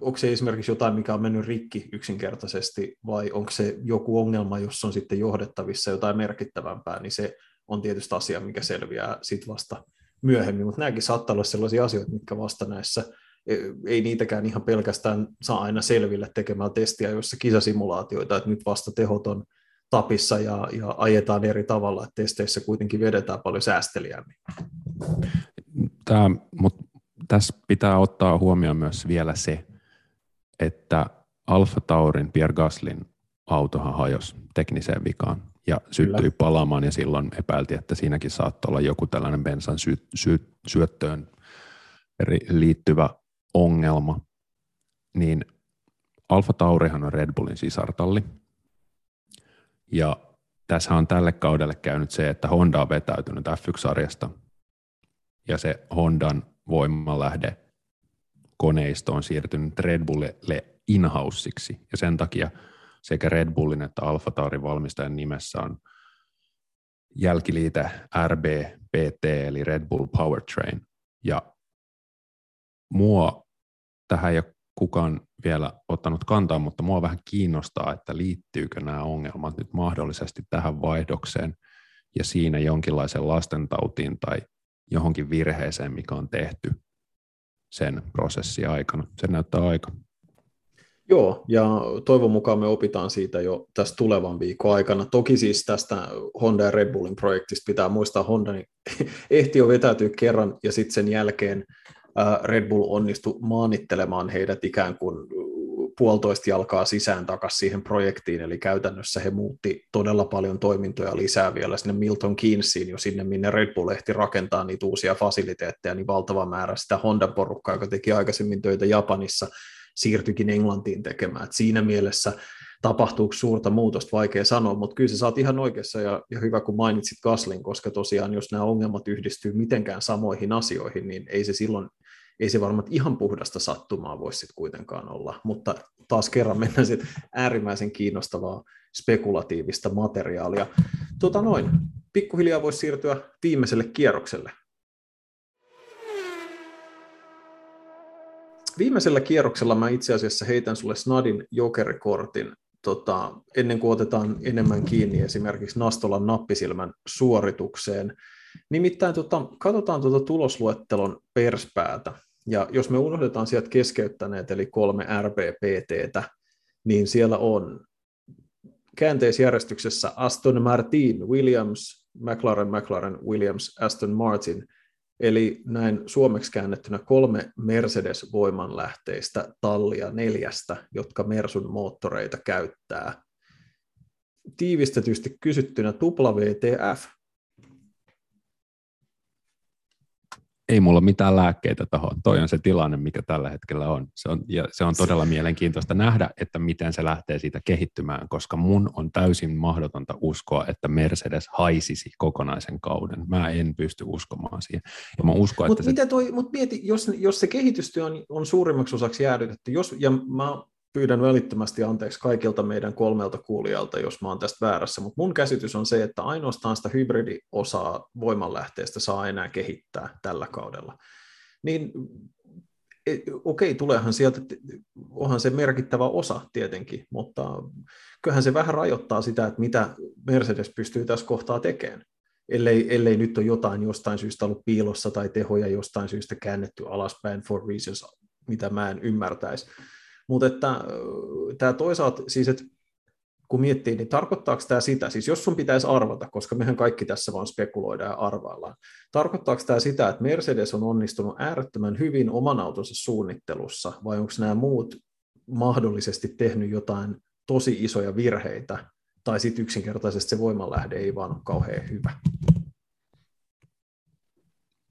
onko se esimerkiksi jotain, mikä on mennyt rikki yksinkertaisesti, vai onko se joku ongelma, jos on sitten johdettavissa jotain merkittävämpää, niin se on tietysti asia, mikä selviää sitten vasta myöhemmin, mutta nämäkin saattaa olla sellaisia asioita, mitkä vasta näissä, e, ei niitäkään ihan pelkästään saa aina selville tekemään testiä, joissa kisasimulaatioita, että nyt vasta tehot on tapissa ja, ja ajetaan eri tavalla, että testeissä kuitenkin vedetään paljon säästeliämmin. Tämä, mutta tässä pitää ottaa huomioon myös vielä se, että Alfa Taurin Pierre Gaslin autohan hajosi tekniseen vikaan ja syttyi Kyllä. palaamaan ja silloin epäiltiin, että siinäkin saattoi olla joku tällainen bensan sy- sy- syöttöön liittyvä ongelma, niin Alfa Taurihan on Red Bullin sisartalli. Ja tässä on tälle kaudelle käynyt se, että Honda on vetäytynyt F1-sarjasta ja se Hondan voimalähde koneisto on siirtynyt Red Bullille inhouseiksi ja sen takia sekä Red Bullin että Alfa Taurin valmistajan nimessä on jälkiliite RBPT eli Red Bull Powertrain ja mua tähän ei ole kukaan vielä ottanut kantaa, mutta mua vähän kiinnostaa, että liittyykö nämä ongelmat nyt mahdollisesti tähän vaihdokseen ja siinä jonkinlaisen lastentautiin tai johonkin virheeseen, mikä on tehty sen prosessin aikana. Se näyttää aika. Joo, ja toivon mukaan me opitaan siitä jo tässä tulevan viikon aikana. Toki siis tästä Honda ja Red Bullin projektista pitää muistaa, Honda niin [laughs] ehti jo vetäytyä kerran, ja sitten sen jälkeen Red Bull onnistui maanittelemaan heidät ikään kuin puolitoista jalkaa sisään takaisin siihen projektiin, eli käytännössä he muutti todella paljon toimintoja lisää vielä sinne Milton Keynesiin, jo sinne, minne Red Bull ehti rakentaa niitä uusia fasiliteetteja, niin valtava määrä sitä Honda-porukkaa, joka teki aikaisemmin töitä Japanissa, siirtyikin Englantiin tekemään. Et siinä mielessä tapahtuuko suurta muutosta, vaikea sanoa, mutta kyllä sä saat ihan oikeassa ja, ja hyvä kun mainitsit Gaslin, koska tosiaan jos nämä ongelmat yhdistyy mitenkään samoihin asioihin, niin ei se silloin ei se varmaan ihan puhdasta sattumaa voisi sitten kuitenkaan olla, mutta taas kerran mennään sitten äärimmäisen kiinnostavaa spekulatiivista materiaalia. Tota noin, pikkuhiljaa voisi siirtyä viimeiselle kierrokselle. Viimeisellä kierroksella mä itse asiassa heitän sulle Snadin jokerikortin tota, ennen kuin otetaan enemmän kiinni esimerkiksi Nastolan nappisilmän suoritukseen. Nimittäin tota, katsotaan tuota tulosluettelon perspäätä. Ja jos me unohdetaan sieltä keskeyttäneet, eli kolme RBPTtä, niin siellä on käänteisjärjestyksessä Aston Martin, Williams, McLaren, McLaren, Williams, Aston Martin, eli näin suomeksi käännettynä kolme Mercedes-voimanlähteistä tallia neljästä, jotka Mersun moottoreita käyttää. Tiivistetysti kysyttynä WTF ei mulla mitään lääkkeitä tuohon. Toi on se tilanne, mikä tällä hetkellä on. Se on, ja se on todella mielenkiintoista nähdä, että miten se lähtee siitä kehittymään, koska mun on täysin mahdotonta uskoa, että Mercedes haisisi kokonaisen kauden. Mä en pysty uskomaan siihen. Ja mä uskon, Mutta että se... toi, mut mieti, jos, jos se kehitystyö on, on suurimmaksi osaksi jäädytetty, jos, ja mä pyydän välittömästi anteeksi kaikilta meidän kolmelta kuulijalta, jos mä oon tästä väärässä, mutta mun käsitys on se, että ainoastaan sitä hybridiosaa voimanlähteestä saa enää kehittää tällä kaudella. Niin e, okei, tuleehan sieltä, onhan se merkittävä osa tietenkin, mutta kyllähän se vähän rajoittaa sitä, että mitä Mercedes pystyy tässä kohtaa tekemään. Ellei, ellei nyt ole jotain jostain syystä ollut piilossa tai tehoja jostain syystä käännetty alaspäin for reasons, mitä mä en ymmärtäisi. Mutta että tämä toisaalta, siis että kun miettii, niin tarkoittaako tämä sitä, siis jos sun pitäisi arvata, koska mehän kaikki tässä vaan spekuloidaan ja arvaillaan, tarkoittaako tämä sitä, että Mercedes on onnistunut äärettömän hyvin oman autonsa suunnittelussa, vai onko nämä muut mahdollisesti tehnyt jotain tosi isoja virheitä, tai sitten yksinkertaisesti se voimanlähde ei vaan ole kauhean hyvä?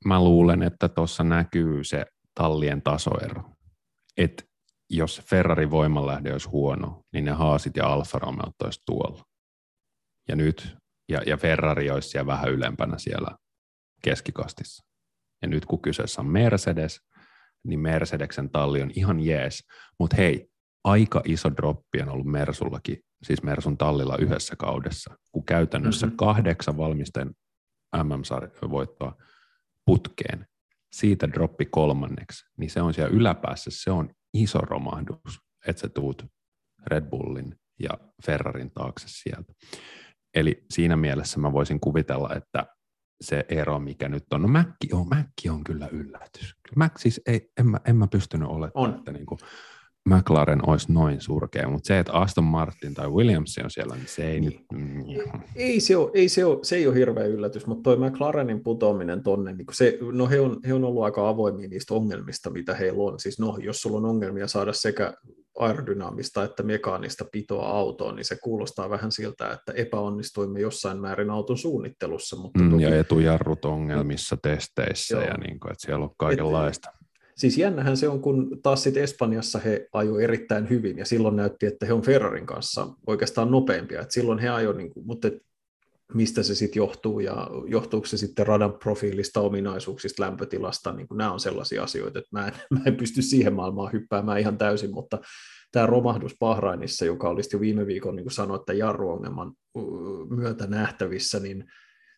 Mä luulen, että tuossa näkyy se tallien tasoero. Että jos Ferrari voimanlähde olisi huono, niin ne Haasit ja Alfa Romeo olisi tuolla. Ja nyt, ja, ja Ferrari olisi siellä vähän ylempänä siellä keskikastissa. Ja nyt kun kyseessä on Mercedes, niin Mercedeksen talli on ihan jees. Mutta hei, aika iso droppi on ollut Mersullakin, siis Mersun tallilla yhdessä kaudessa, kun käytännössä mm-hmm. kahdeksan valmisten MM-voittoa putkeen, siitä droppi kolmanneksi, niin se on siellä yläpäässä, se on iso romahdus, että sä tuut Red Bullin ja Ferrarin taakse sieltä. Eli siinä mielessä mä voisin kuvitella, että se ero, mikä nyt on, no Mäkki on, Mäkki on kyllä yllätys. Mäk siis ei, en, mä, en mä pystynyt olemaan, että niin kuin, McLaren olisi noin surkea, mutta se, että Aston Martin tai Williams on siellä, niin se ei niin. nyt... Mm, ei, se ole, ei se, ole, se ei ole hirveä yllätys, mutta toi McLarenin putoaminen tonne, niin se, no he on, he on ollut aika avoimia niistä ongelmista, mitä heillä on. Siis no, jos sulla on ongelmia saada sekä aerodynaamista että mekaanista pitoa autoon, niin se kuulostaa vähän siltä, että epäonnistuimme jossain määrin auton suunnittelussa. Mutta mm, toki... Ja etujarrut ongelmissa testeissä Joo. ja niin kuin, että siellä on kaikenlaista. Et, Siis jännähän se on, kun taas sitten Espanjassa he ajoi erittäin hyvin, ja silloin näytti, että he on Ferrarin kanssa oikeastaan nopeampia. Et silloin he ajoi, niin kuin, mutta mistä se sitten johtuu, ja johtuuko se sitten radan profiilista, ominaisuuksista, lämpötilasta, niin kuin nämä on sellaisia asioita, että mä en, [laughs] mä en pysty siihen maailmaan hyppäämään ihan täysin, mutta tämä romahdus Bahrainissa, joka olisi jo viime viikon, niin kuin sanoin, että jarruongelman myötä nähtävissä, niin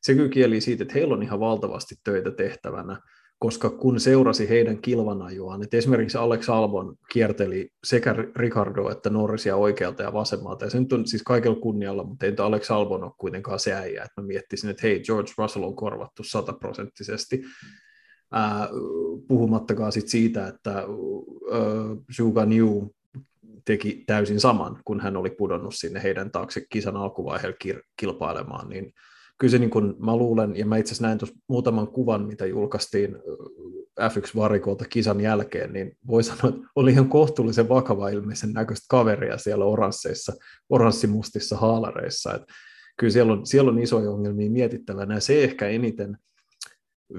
se kyllä kieli siitä, että heillä on ihan valtavasti töitä tehtävänä, koska kun seurasi heidän kilvanajoaan, että esimerkiksi Alex Albon kierteli sekä Ricardo että Norrisia oikealta ja vasemmalta, ja se nyt on siis kaikella kunnialla, mutta ei nyt Alex Albon ole kuitenkaan se äijä, että mä miettisin, että hei, George Russell on korvattu sataprosenttisesti, puhumattakaan sit siitä, että Zhuga New teki täysin saman, kun hän oli pudonnut sinne heidän taakse kisan alkuvaiheella kilpailemaan, niin kyllä se niin kuin, mä luulen, ja mä itse asiassa näin tuossa muutaman kuvan, mitä julkaistiin F1-varikolta kisan jälkeen, niin voi [laughs] sanoa, että oli ihan kohtuullisen vakava ilmeisen näköistä kaveria siellä oransseissa, oranssimustisissa haalareissa. Että kyllä siellä on, siellä on isoja ongelmia mietittävänä, ja se ehkä eniten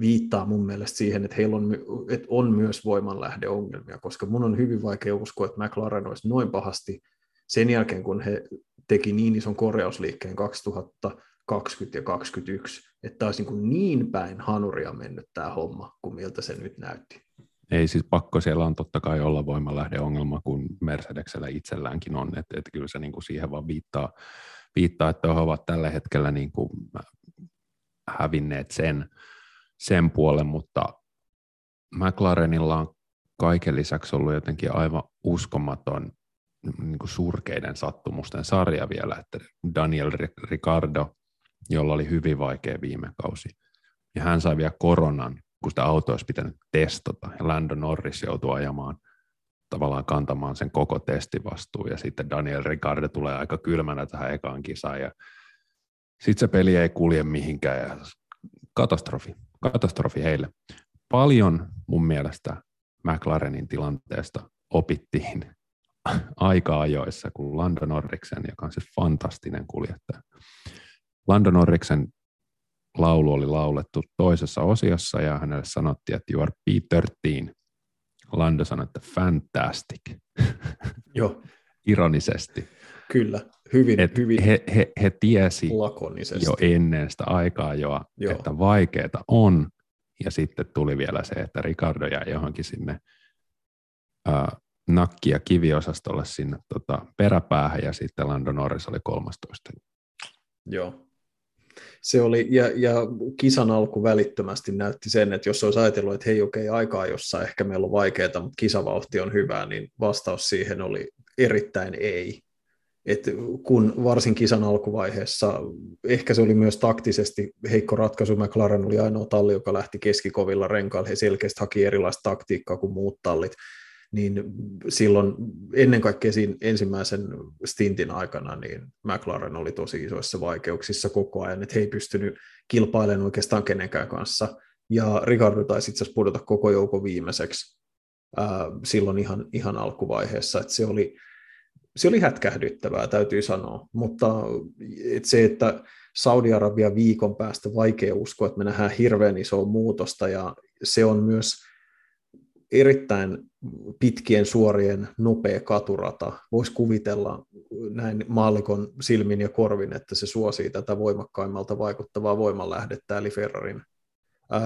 viittaa mun mielestä siihen, että heillä on, että on myös voimanlähdeongelmia, koska mun on hyvin vaikea uskoa, että McLaren olisi noin pahasti sen jälkeen, kun he teki niin ison korjausliikkeen 2000 20 ja 21, että olisi niin, niin päin hanuria mennyt tämä homma, kuin miltä se nyt näytti. Ei siis pakko, siellä on totta kai olla voimalähdeongelma, kun Mercedeksellä itselläänkin on, että, että kyllä se niin kuin siihen vaan viittaa, viittaa, että he ovat tällä hetkellä niin kuin hävinneet sen, sen puolen, mutta McLarenilla on kaiken lisäksi ollut jotenkin aivan uskomaton niin kuin surkeiden sattumusten sarja vielä, että Daniel Ricardo jolla oli hyvin vaikea viime kausi. Ja hän sai vielä koronan, kun sitä autoa olisi pitänyt testata. Ja Lando Norris joutui ajamaan tavallaan kantamaan sen koko testivastuun. Ja sitten Daniel Ricciardo tulee aika kylmänä tähän ekaan kisaan. Ja sitten se peli ei kulje mihinkään. Ja katastrofi. Katastrofi heille. Paljon mun mielestä McLarenin tilanteesta opittiin [laughs] aika ajoissa, kun Lando Norriksen, joka on se fantastinen kuljettaja, Lando Norriksen laulu oli laulettu toisessa osiossa ja hänelle sanottiin, että you are P13. Lando sanoi, että fantastic. Joo. Ironisesti. Kyllä, hyvin, Et hyvin he, he, he tiesi lakonisesti. jo ennen sitä aikaa jo, Joo. että vaikeita on, ja sitten tuli vielä se, että Ricardo jäi johonkin sinne ää, nakki- ja kiviosastolle sinne tota, peräpäähän, ja sitten Lando Norris oli 13. Joo. Se oli, ja, ja kisan alku välittömästi näytti sen, että jos olisi ajatellut, että hei okei, aikaa jossa ehkä meillä on vaikeaa, mutta kisavauhti on hyvää, niin vastaus siihen oli erittäin ei. Et kun varsin kisan alkuvaiheessa, ehkä se oli myös taktisesti heikko ratkaisu, McLaren oli ainoa talli, joka lähti keskikovilla renkailla, he selkeästi haki erilaista taktiikkaa kuin muut tallit, niin silloin ennen kaikkea siinä ensimmäisen stintin aikana niin McLaren oli tosi isoissa vaikeuksissa koko ajan, että he ei pystynyt kilpailemaan oikeastaan kenenkään kanssa. Ja Ricardo taisi itse asiassa pudota koko joukon viimeiseksi ää, silloin ihan, ihan alkuvaiheessa, että se oli, se oli hätkähdyttävää, täytyy sanoa, mutta et se, että Saudi-Arabia viikon päästä vaikea uskoa, että me nähdään hirveän isoa muutosta, ja se on myös erittäin pitkien suorien nopea katurata. Voisi kuvitella näin maallikon silmin ja korvin, että se suosii tätä voimakkaimmalta vaikuttavaa voimanlähdettä, eli Ferrarin ää,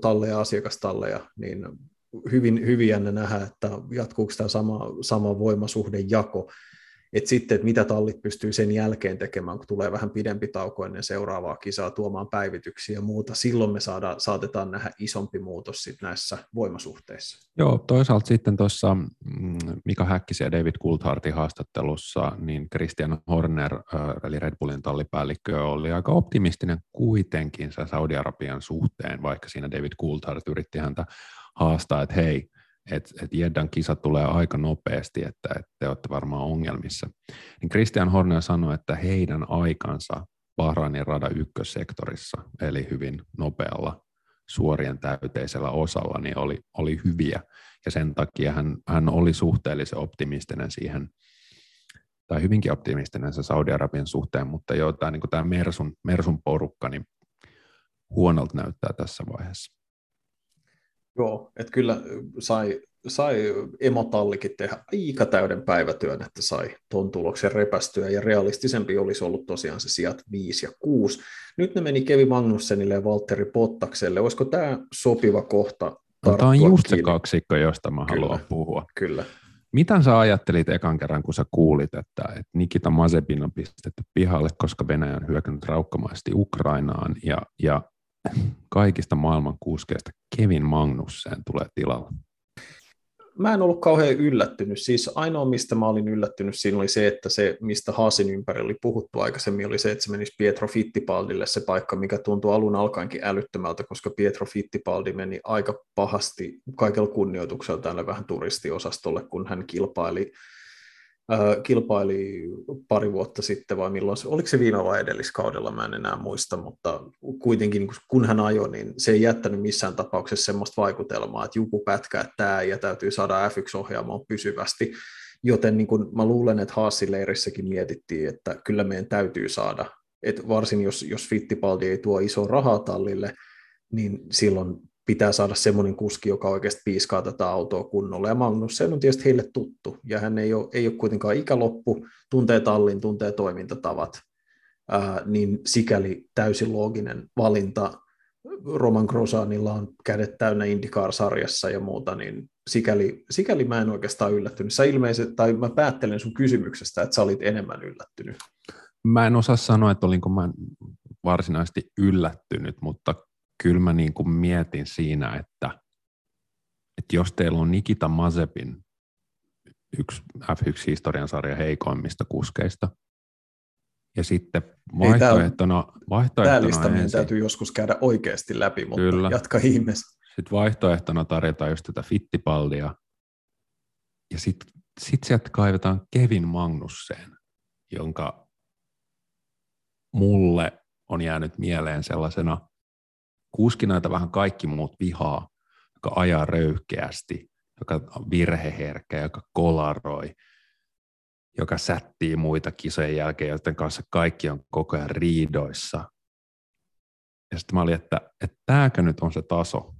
talleja, asiakastalleja, niin hyvin, hyvin jännä nähdä, että jatkuuko tämä sama, sama voimasuhdejako, et sitten, että mitä tallit pystyy sen jälkeen tekemään, kun tulee vähän pidempi tauko ennen seuraavaa kisaa tuomaan päivityksiä ja muuta, silloin me saada, saatetaan nähdä isompi muutos sit näissä voimasuhteissa. Joo, toisaalta sitten tuossa mm, Mika Häkkisen ja David Coulthardin haastattelussa, niin Christian Horner, eli Red Bullin tallipäällikkö, oli aika optimistinen kuitenkin Saudi-Arabian suhteen, vaikka siinä David Coulthard yritti häntä haastaa, että hei, että et Jeddan kisa tulee aika nopeasti, että, että te olette varmaan ongelmissa. Niin Christian Horner sanoi, että heidän aikansa Bahrainin rada ykkössektorissa, eli hyvin nopealla suorien täyteisellä osalla, niin oli, oli hyviä. Ja sen takia hän, hän oli suhteellisen optimistinen siihen, tai hyvinkin optimistinen se Saudi-Arabian suhteen, mutta jo tämä, niin tämä Mersun, Mersun porukka niin huonolta näyttää tässä vaiheessa. Joo, että kyllä sai, sai emotallikin tehdä aika täyden päivätyön, että sai tuon tuloksen repästyä, ja realistisempi olisi ollut tosiaan se sijat 5 ja 6. Nyt ne meni Kevi Magnussenille ja Valtteri Pottakselle. Olisiko tämä sopiva kohta no, Tämä on just kiinni? se kaksikko, josta mä kyllä, haluan puhua. Kyllä. Mitä sä ajattelit ekan kerran, kun sä kuulit, että, että Nikita Mazepin on pistetty pihalle, koska Venäjä on hyökännyt raukkamaisesti Ukrainaan, ja, ja kaikista maailman kuskeista Kevin Magnussen tulee tilalla? Mä en ollut kauhean yllättynyt. Siis ainoa, mistä mä olin yllättynyt, siinä oli se, että se, mistä Haasin ympärillä oli puhuttu aikaisemmin, oli se, että se menisi Pietro Fittipaldille se paikka, mikä tuntui alun alkaenkin älyttömältä, koska Pietro Fittipaldi meni aika pahasti kaikella kunnioituksella tänne vähän turistiosastolle, kun hän kilpaili kilpaili pari vuotta sitten vai milloin, oliko se viime vai edelliskaudella, mä en enää muista, mutta kuitenkin kun hän ajoi, niin se ei jättänyt missään tapauksessa semmoista vaikutelmaa, että joku pätkää tämä ja täytyy saada F1-ohjaamoon pysyvästi, joten niin kun mä luulen, että Haasileirissäkin mietittiin, että kyllä meidän täytyy saada, että varsin jos, jos Fittipaldi ei tuo iso rahaa tallille, niin silloin pitää saada semmoinen kuski, joka oikeasti piiskaa tätä autoa kunnolla. Ja Magnussen on tietysti heille tuttu, ja hän ei ole, ei ole kuitenkaan ikäloppu, tuntee tallin, tuntee toimintatavat, ää, niin sikäli täysin looginen valinta. Roman Grosanilla on kädet täynnä IndyCar-sarjassa ja muuta, niin sikäli, sikäli mä en oikeastaan yllättynyt. Sä ilmeisesti, tai mä päättelen sun kysymyksestä, että sä olit enemmän yllättynyt. Mä en osaa sanoa, että olinko mä varsinaisesti yllättynyt, mutta kyllä mä niin kuin mietin siinä, että, että jos teillä on Nikita Mazepin yksi F1-historian sarja heikoimmista kuskeista, ja sitten vaihtoehtona, Ei, vaihtoehtona tämä ensin, täytyy joskus käydä oikeasti läpi, mutta kyllä. jatka ihmeessä. Sitten vaihtoehtona tarjotaan just tätä fittipallia, ja sitten sit sieltä kaivetaan Kevin Magnussen, jonka mulle on jäänyt mieleen sellaisena kuskinaita vähän kaikki muut vihaa, joka ajaa röyhkeästi, joka on virheherkkä, joka kolaroi, joka sättii muita kisojen jälkeen, joten kanssa kaikki on koko ajan riidoissa. Ja sitten mä olin, että, että tämäkö nyt on se taso,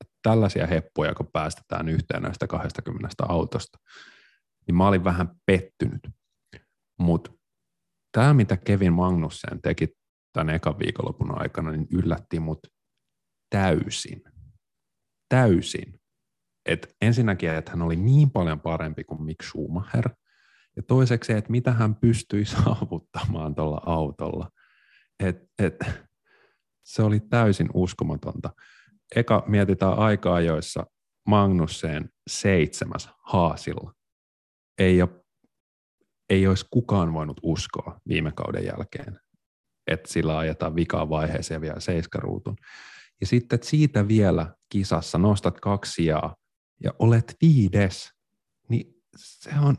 että tällaisia heppuja, kun päästetään yhteen näistä 20 autosta, niin mä olin vähän pettynyt. Mutta tämä, mitä Kevin Magnussen teki tämän ekan viikonlopun aikana, niin yllätti mut täysin. Täysin. Et ensinnäkin, että hän oli niin paljon parempi kuin Mick Schumacher, ja toiseksi, että mitä hän pystyi [laughs] saavuttamaan tuolla autolla. Et, et, se oli täysin uskomatonta. Eka mietitään aikaa, joissa Magnussen seitsemäs Haasilla. Ei, ole, ei olisi kukaan voinut uskoa viime kauden jälkeen, että sillä ajetaan vikaan vaiheeseen vielä seiskaruutun. Ja sitten että siitä vielä kisassa nostat kaksi ja, ja olet viides, niin se on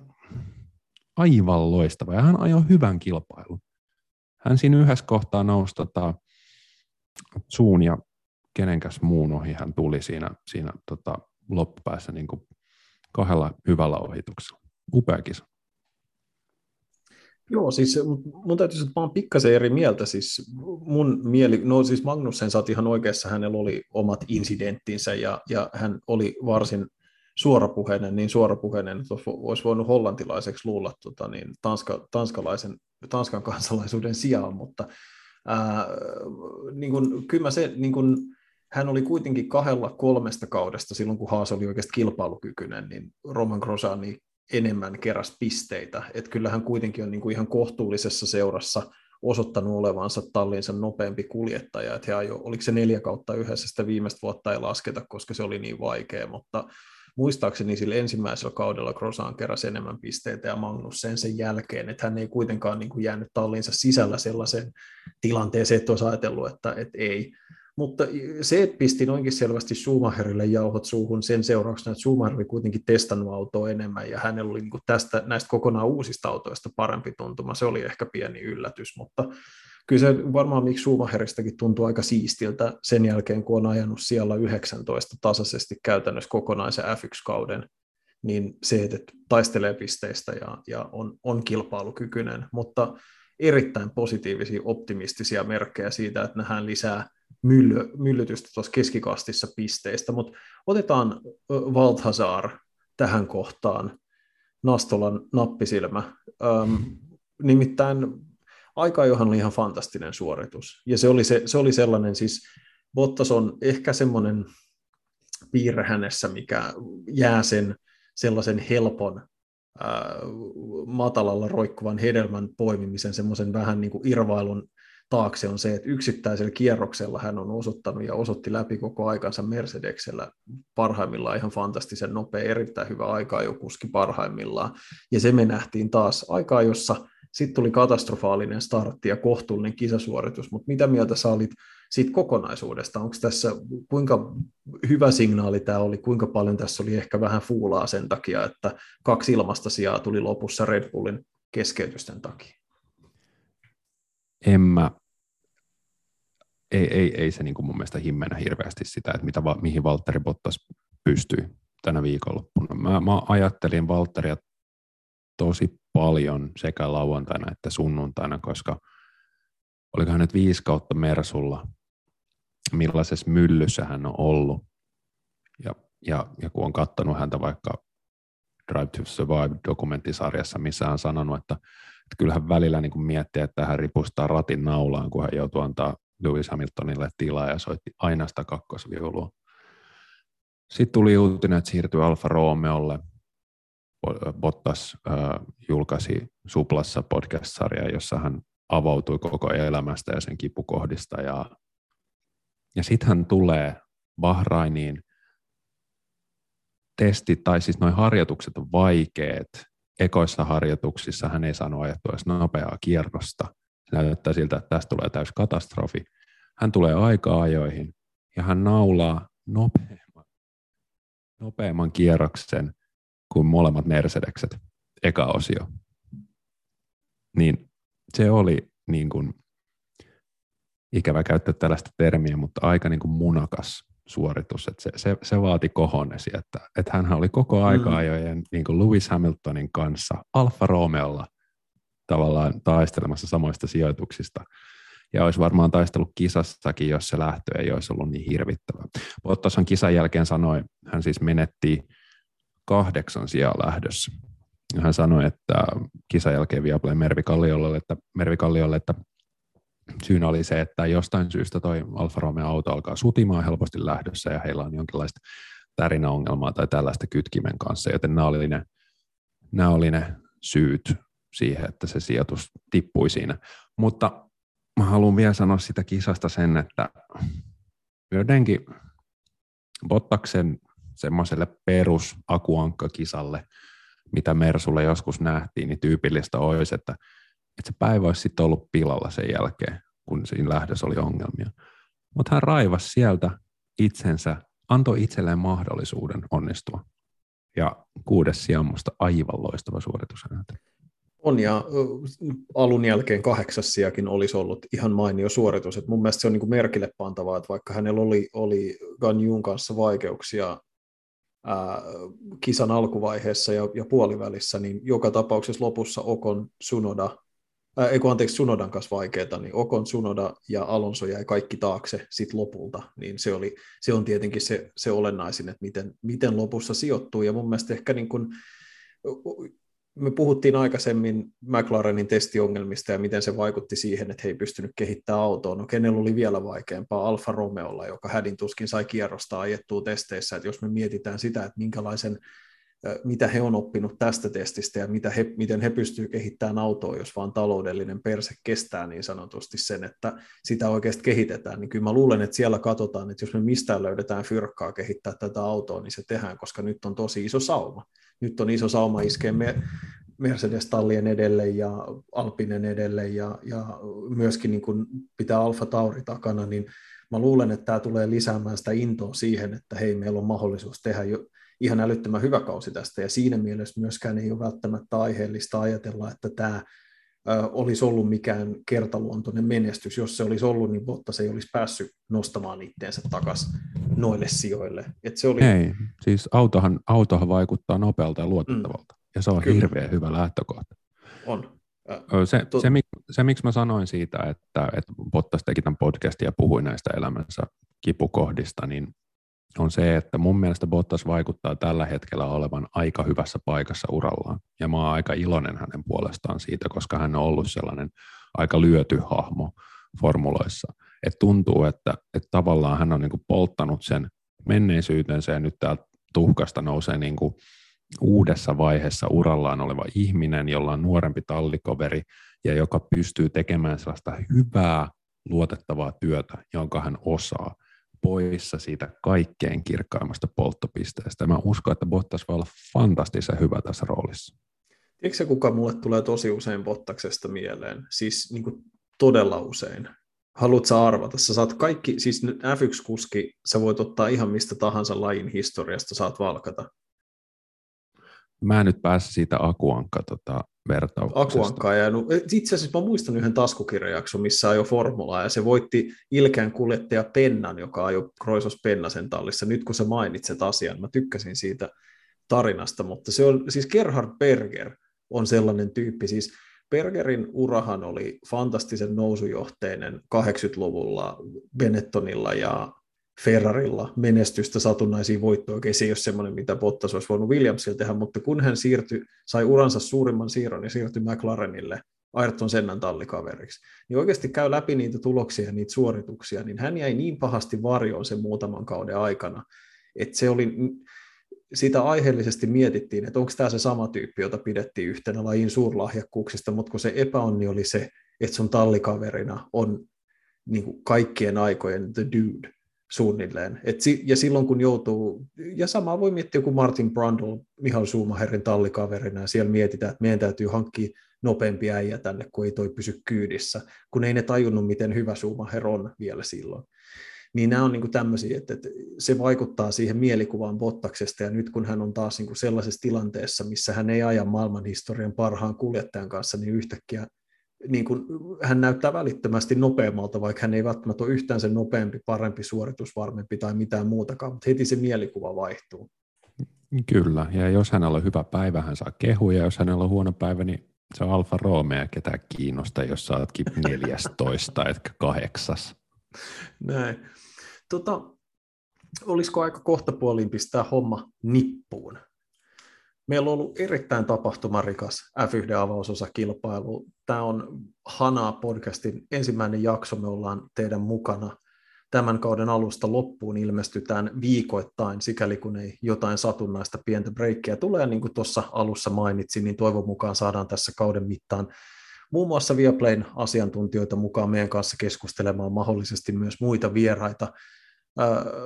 aivan loistava. Ja hän ajoi hyvän kilpailun. Hän siinä yhdessä kohtaa nousi tota, suun ja kenenkäs muun ohi hän tuli siinä, siinä tota, loppupäässä niin kuin kahdella hyvällä ohituksella. Upea kisa. Joo, siis mun täytyy sanoa, että mä oon pikkasen eri mieltä. Siis mun mieli, no siis Magnussen saat ihan oikeassa, hänellä oli omat incidenttinsä ja, ja hän oli varsin suorapuheinen, niin suorapuheinen, että olisi voinut hollantilaiseksi luulla tota, niin tanska, tanskalaisen, tanskan kansalaisuuden sijaan, mutta ää, niin kun, kyllä mä se, niin kun, hän oli kuitenkin kahdella kolmesta kaudesta silloin, kun Haas oli oikeasti kilpailukykyinen, niin Roman Grosani enemmän keräs pisteitä. Että kyllähän kuitenkin on niin kuin ihan kohtuullisessa seurassa osoittanut olevansa tallinsa nopeampi kuljettaja, että he ajo, oliko se neljä kautta yhdessä, sitä viimeistä vuotta ei lasketa, koska se oli niin vaikea, mutta muistaakseni sillä ensimmäisellä kaudella Grosaan keräsi enemmän pisteitä ja Magnus sen sen jälkeen, että hän ei kuitenkaan niin kuin jäänyt tallinsa sisällä sellaisen tilanteeseen, että olisi ajatellut, että, että ei. Mutta se, että pisti noinkin selvästi Schumacherille jauhot suuhun sen seurauksena, että Schumacher oli kuitenkin testannut autoa enemmän ja hänellä oli niin tästä, näistä kokonaan uusista autoista parempi tuntuma, se oli ehkä pieni yllätys, mutta kyllä se varmaan miksi Schumacheristakin tuntuu aika siistiltä sen jälkeen, kun on ajanut siellä 19 tasaisesti käytännössä kokonaisen F1-kauden, niin se, että taistelee pisteistä ja, ja on, on kilpailukykyinen, mutta erittäin positiivisia, optimistisia merkkejä siitä, että nähdään lisää mylly, myllytystä tuossa keskikastissa pisteistä, mutta otetaan Valthazar tähän kohtaan, Nastolan nappisilmä. Öm, nimittäin aika johon oli ihan fantastinen suoritus. Ja se oli, se, se oli sellainen siis, Bottas on ehkä semmoinen piirre hänessä, mikä jää sen sellaisen helpon matalalla roikkuvan hedelmän poimimisen, semmoisen vähän niin kuin irvailun taakse on se, että yksittäisellä kierroksella hän on osoittanut ja osoitti läpi koko aikansa Mercedeksellä parhaimmillaan ihan fantastisen nopea, erittäin hyvä aikaa jo kuski parhaimmillaan. Ja se me nähtiin taas aikaa, jossa sitten tuli katastrofaalinen startti ja kohtuullinen kisasuoritus, mutta mitä mieltä sä olit siitä kokonaisuudesta? Onko tässä, kuinka hyvä signaali tämä oli, kuinka paljon tässä oli ehkä vähän fuulaa sen takia, että kaksi ilmasta sijaa tuli lopussa Red Bullin keskeytysten takia? En mä, ei, ei, ei se niin kuin mun mielestä himmennä hirveästi sitä, että mitä, mihin Valtteri Bottas pystyy tänä viikonloppuna. Mä, mä ajattelin Valtteria tosi paljon sekä lauantaina että sunnuntaina, koska olikohan nyt viisi kautta Mersulla, millaisessa myllyssä hän on ollut. Ja, ja, ja kun on katsonut häntä vaikka Drive to Survive-dokumenttisarjassa, missä hän on sanonut, että, että kyllähän välillä niin kuin miettii, että hän ripustaa ratin naulaan, kun hän joutuu antaa Lewis Hamiltonille tilaa ja soitti aina sitä kakkosviulua. Sitten tuli uutinen, että siirtyi Alfa Romeolle. Bottas äh, julkaisi Suplassa podcast-sarja, jossa hän avautui koko elämästä ja sen kipukohdista. Ja, ja sitten hän tulee Bahrainiin. Testit, tai siis noin harjoitukset on vaikeat. Ekoissa harjoituksissa hän ei saanut ajettua edes nopeaa kierrosta. Se näyttää siltä, että tästä tulee täys katastrofi. Hän tulee aika-ajoihin ja hän naulaa nopeamman, nopeamman kierroksen kuin molemmat Mercedekset, eka osio. Niin se oli niin kuin, ikävä käyttää tällaista termiä, mutta aika niin kuin munakas suoritus. Että se, se, se vaati kohonesi, että, että hän oli koko aika mm. ajojen niin kuin Lewis Hamiltonin kanssa Alfa Romeolla tavallaan taistelemassa samoista sijoituksista. ja olisi varmaan taistellut kisassakin, jos se lähtö ei olisi ollut niin hirvittävä. Bottashan kisan jälkeen sanoi, hän siis menetti kahdeksan sijaa lähdössä. Hän sanoi, että kisan jälkeen Viaplay Mervi Kalliolle, että, Mervi Kalliolle, että syynä oli se, että jostain syystä toi Alfa Romeo auto alkaa sutimaan helposti lähdössä ja heillä on jonkinlaista tärinäongelmaa tai tällaista kytkimen kanssa, joten nämä oli ne, nämä oli ne syyt siihen, että se sijoitus tippui siinä. Mutta mä haluan vielä sanoa sitä kisasta sen, että jotenkin Bottaksen semmoiselle perus kisalle, mitä Mersulle joskus nähtiin, niin tyypillistä olisi, että, että se päivä olisi sitten ollut pilalla sen jälkeen, kun siinä lähdössä oli ongelmia. Mutta hän raivasi sieltä itsensä, antoi itselleen mahdollisuuden onnistua. Ja kuudes sijammusta aivan loistava suoritus häneltä. On ja alun jälkeen kahdeksassiakin olisi ollut ihan mainio suoritus. Et mun mielestä se on niin merkille pantavaa, että vaikka hänellä oli, oli Ganjun kanssa vaikeuksia ää, kisan alkuvaiheessa ja, ja puolivälissä, niin joka tapauksessa lopussa Okon Sunoda, ää, eikö anteeksi Sunodan kanssa vaikeaa, niin Okon Sunoda ja Alonso jäi kaikki taakse sit lopulta, niin se, oli, se on tietenkin se, se olennaisin, että miten, miten lopussa sijoittuu, ja mun mielestä ehkä niin kuin, me puhuttiin aikaisemmin McLarenin testiongelmista ja miten se vaikutti siihen, että he ei pystynyt kehittämään autoa. No kenellä oli vielä vaikeampaa Alfa Romeolla, joka hädin tuskin sai kierrosta ajettua testeissä. Että jos me mietitään sitä, että minkälaisen, mitä he on oppinut tästä testistä ja mitä he, miten he pystyvät kehittämään autoa, jos vaan taloudellinen perse kestää niin sanotusti sen, että sitä oikeasti kehitetään, niin kyllä mä luulen, että siellä katsotaan, että jos me mistään löydetään fyrkkaa kehittää tätä autoa, niin se tehdään, koska nyt on tosi iso sauma. Nyt on iso sauma iskee Mercedes-tallien edelle ja Alpinen edelle ja, ja myöskin niin kuin pitää Alfa Tauri takana, niin mä luulen, että tämä tulee lisäämään sitä intoa siihen, että hei, meillä on mahdollisuus tehdä jo ihan älyttömän hyvä kausi tästä, ja siinä mielessä myöskään ei ole välttämättä aiheellista ajatella, että tämä olisi ollut mikään kertaluontoinen menestys. Jos se olisi ollut, niin Bottas ei olisi päässyt nostamaan itteensä takaisin noille sijoille. Et se oli... Ei, siis autohan, autohan vaikuttaa nopealta ja luotettavalta, mm. ja se on Kyllä. hirveän hyvä lähtökohta. On. Se, se, se, se, miksi mä sanoin siitä, että, että Bottas teki tämän podcastin ja puhui näistä elämänsä kipukohdista, niin on se, että mun mielestä Bottas vaikuttaa tällä hetkellä olevan aika hyvässä paikassa urallaan. Ja mä oon aika iloinen hänen puolestaan siitä, koska hän on ollut sellainen aika lyöty hahmo formuloissa. Et tuntuu, että, että tavallaan hän on niinku polttanut sen menneisyytensä ja nyt täältä tuhkasta nousee niinku uudessa vaiheessa urallaan oleva ihminen, jolla on nuorempi tallikoveri ja joka pystyy tekemään sellaista hyvää, luotettavaa työtä, jonka hän osaa – poissa siitä kaikkein kirkkaimmasta polttopisteestä. Mä uskon, että Bottas voi olla fantastisen hyvä tässä roolissa. Tiedätkö kuka mulle tulee tosi usein Bottaksesta mieleen? Siis niin kuin todella usein. Haluatko arvata? Sä saat kaikki, siis nyt F1-kuski, sä voit ottaa ihan mistä tahansa lajin historiasta, saat valkata. Mä en nyt pääse siitä Akuankka tota, vertauksesta. Akuankkaa jäänyt. Itse asiassa mä muistan yhden taskukirjajakson, missä ajoi formulaa, ja se voitti ilkeän kuljettaja Pennan, joka ajoi Kroisos Pennasen tallissa. Nyt kun sä mainitset asian, mä tykkäsin siitä tarinasta, mutta se on, siis Gerhard Berger on sellainen tyyppi, siis Bergerin urahan oli fantastisen nousujohteinen 80-luvulla Benettonilla ja Ferrarilla menestystä satunnaisiin voittoja. Okei, se ei ole semmoinen, mitä Bottas olisi voinut Williamsilla tehdä, mutta kun hän siirtyi, sai uransa suurimman siirron ja siirtyi McLarenille Ayrton Sennan tallikaveriksi, niin oikeasti käy läpi niitä tuloksia ja niitä suorituksia, niin hän jäi niin pahasti varjoon sen muutaman kauden aikana, että se oli, sitä aiheellisesti mietittiin, että onko tämä se sama tyyppi, jota pidettiin yhtenä lajin suurlahjakkuuksista, mutta kun se epäonni oli se, että sun tallikaverina on niin kuin kaikkien aikojen the dude, suunnilleen. Et si- ja silloin kun joutuu, ja samaa voi miettiä kuin Martin Brundle, Mihail Schumacherin tallikaverina, ja siellä mietitään, että meidän täytyy hankkia nopeampi äijä tänne, kun ei toi pysy kyydissä, kun ei ne tajunnut, miten hyvä Schumacher on vielä silloin. Niin nämä on niin tämmöisiä, että, että se vaikuttaa siihen mielikuvaan Bottaksesta, ja nyt kun hän on taas niin sellaisessa tilanteessa, missä hän ei aja maailmanhistorian parhaan kuljettajan kanssa, niin yhtäkkiä niin kuin, hän näyttää välittömästi nopeammalta, vaikka hän ei välttämättä ole yhtään sen nopeampi, parempi, suoritusvarmempi tai mitään muutakaan, mutta heti se mielikuva vaihtuu. Kyllä, ja jos hänellä on hyvä päivä, hän saa kehuja, jos hänellä on huono päivä, niin Se on Alfa Romeo, ketä kiinnostaa, jos sä ootkin [laughs] 14, etkä kahdeksas. Näin. Tota, olisiko aika kohta puoliin pistää homma nippuun? Meillä on ollut erittäin tapahtumarikas F1-avausosakilpailu. Tämä on Hanaa podcastin ensimmäinen jakso. Me ollaan teidän mukana tämän kauden alusta loppuun ilmestytään viikoittain, sikäli kun ei jotain satunnaista pientä breikkiä tulee, niin kuin tuossa alussa mainitsin, niin toivon mukaan saadaan tässä kauden mittaan muun muassa Viaplayn asiantuntijoita mukaan meidän kanssa keskustelemaan mahdollisesti myös muita vieraita,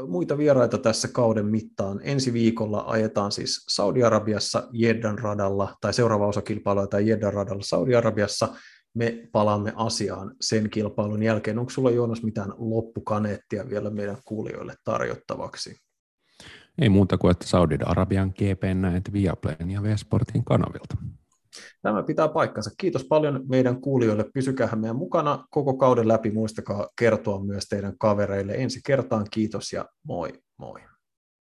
muita vieraita tässä kauden mittaan. Ensi viikolla ajetaan siis Saudi-Arabiassa Jeddan radalla, tai seuraava osa kilpailua tai Jeddan radalla Saudi-Arabiassa. Me palaamme asiaan sen kilpailun jälkeen. Onko sulla Joonas mitään loppukaneettia vielä meidän kuulijoille tarjottavaksi? Ei muuta kuin, että Saudi-Arabian GP näet Viaplayn ja V-Sportin kanavilta. Tämä pitää paikkansa. Kiitos paljon meidän kuulijoille. Pysykää meidän mukana koko kauden läpi. Muistakaa kertoa myös teidän kavereille. Ensi kertaan kiitos ja moi moi.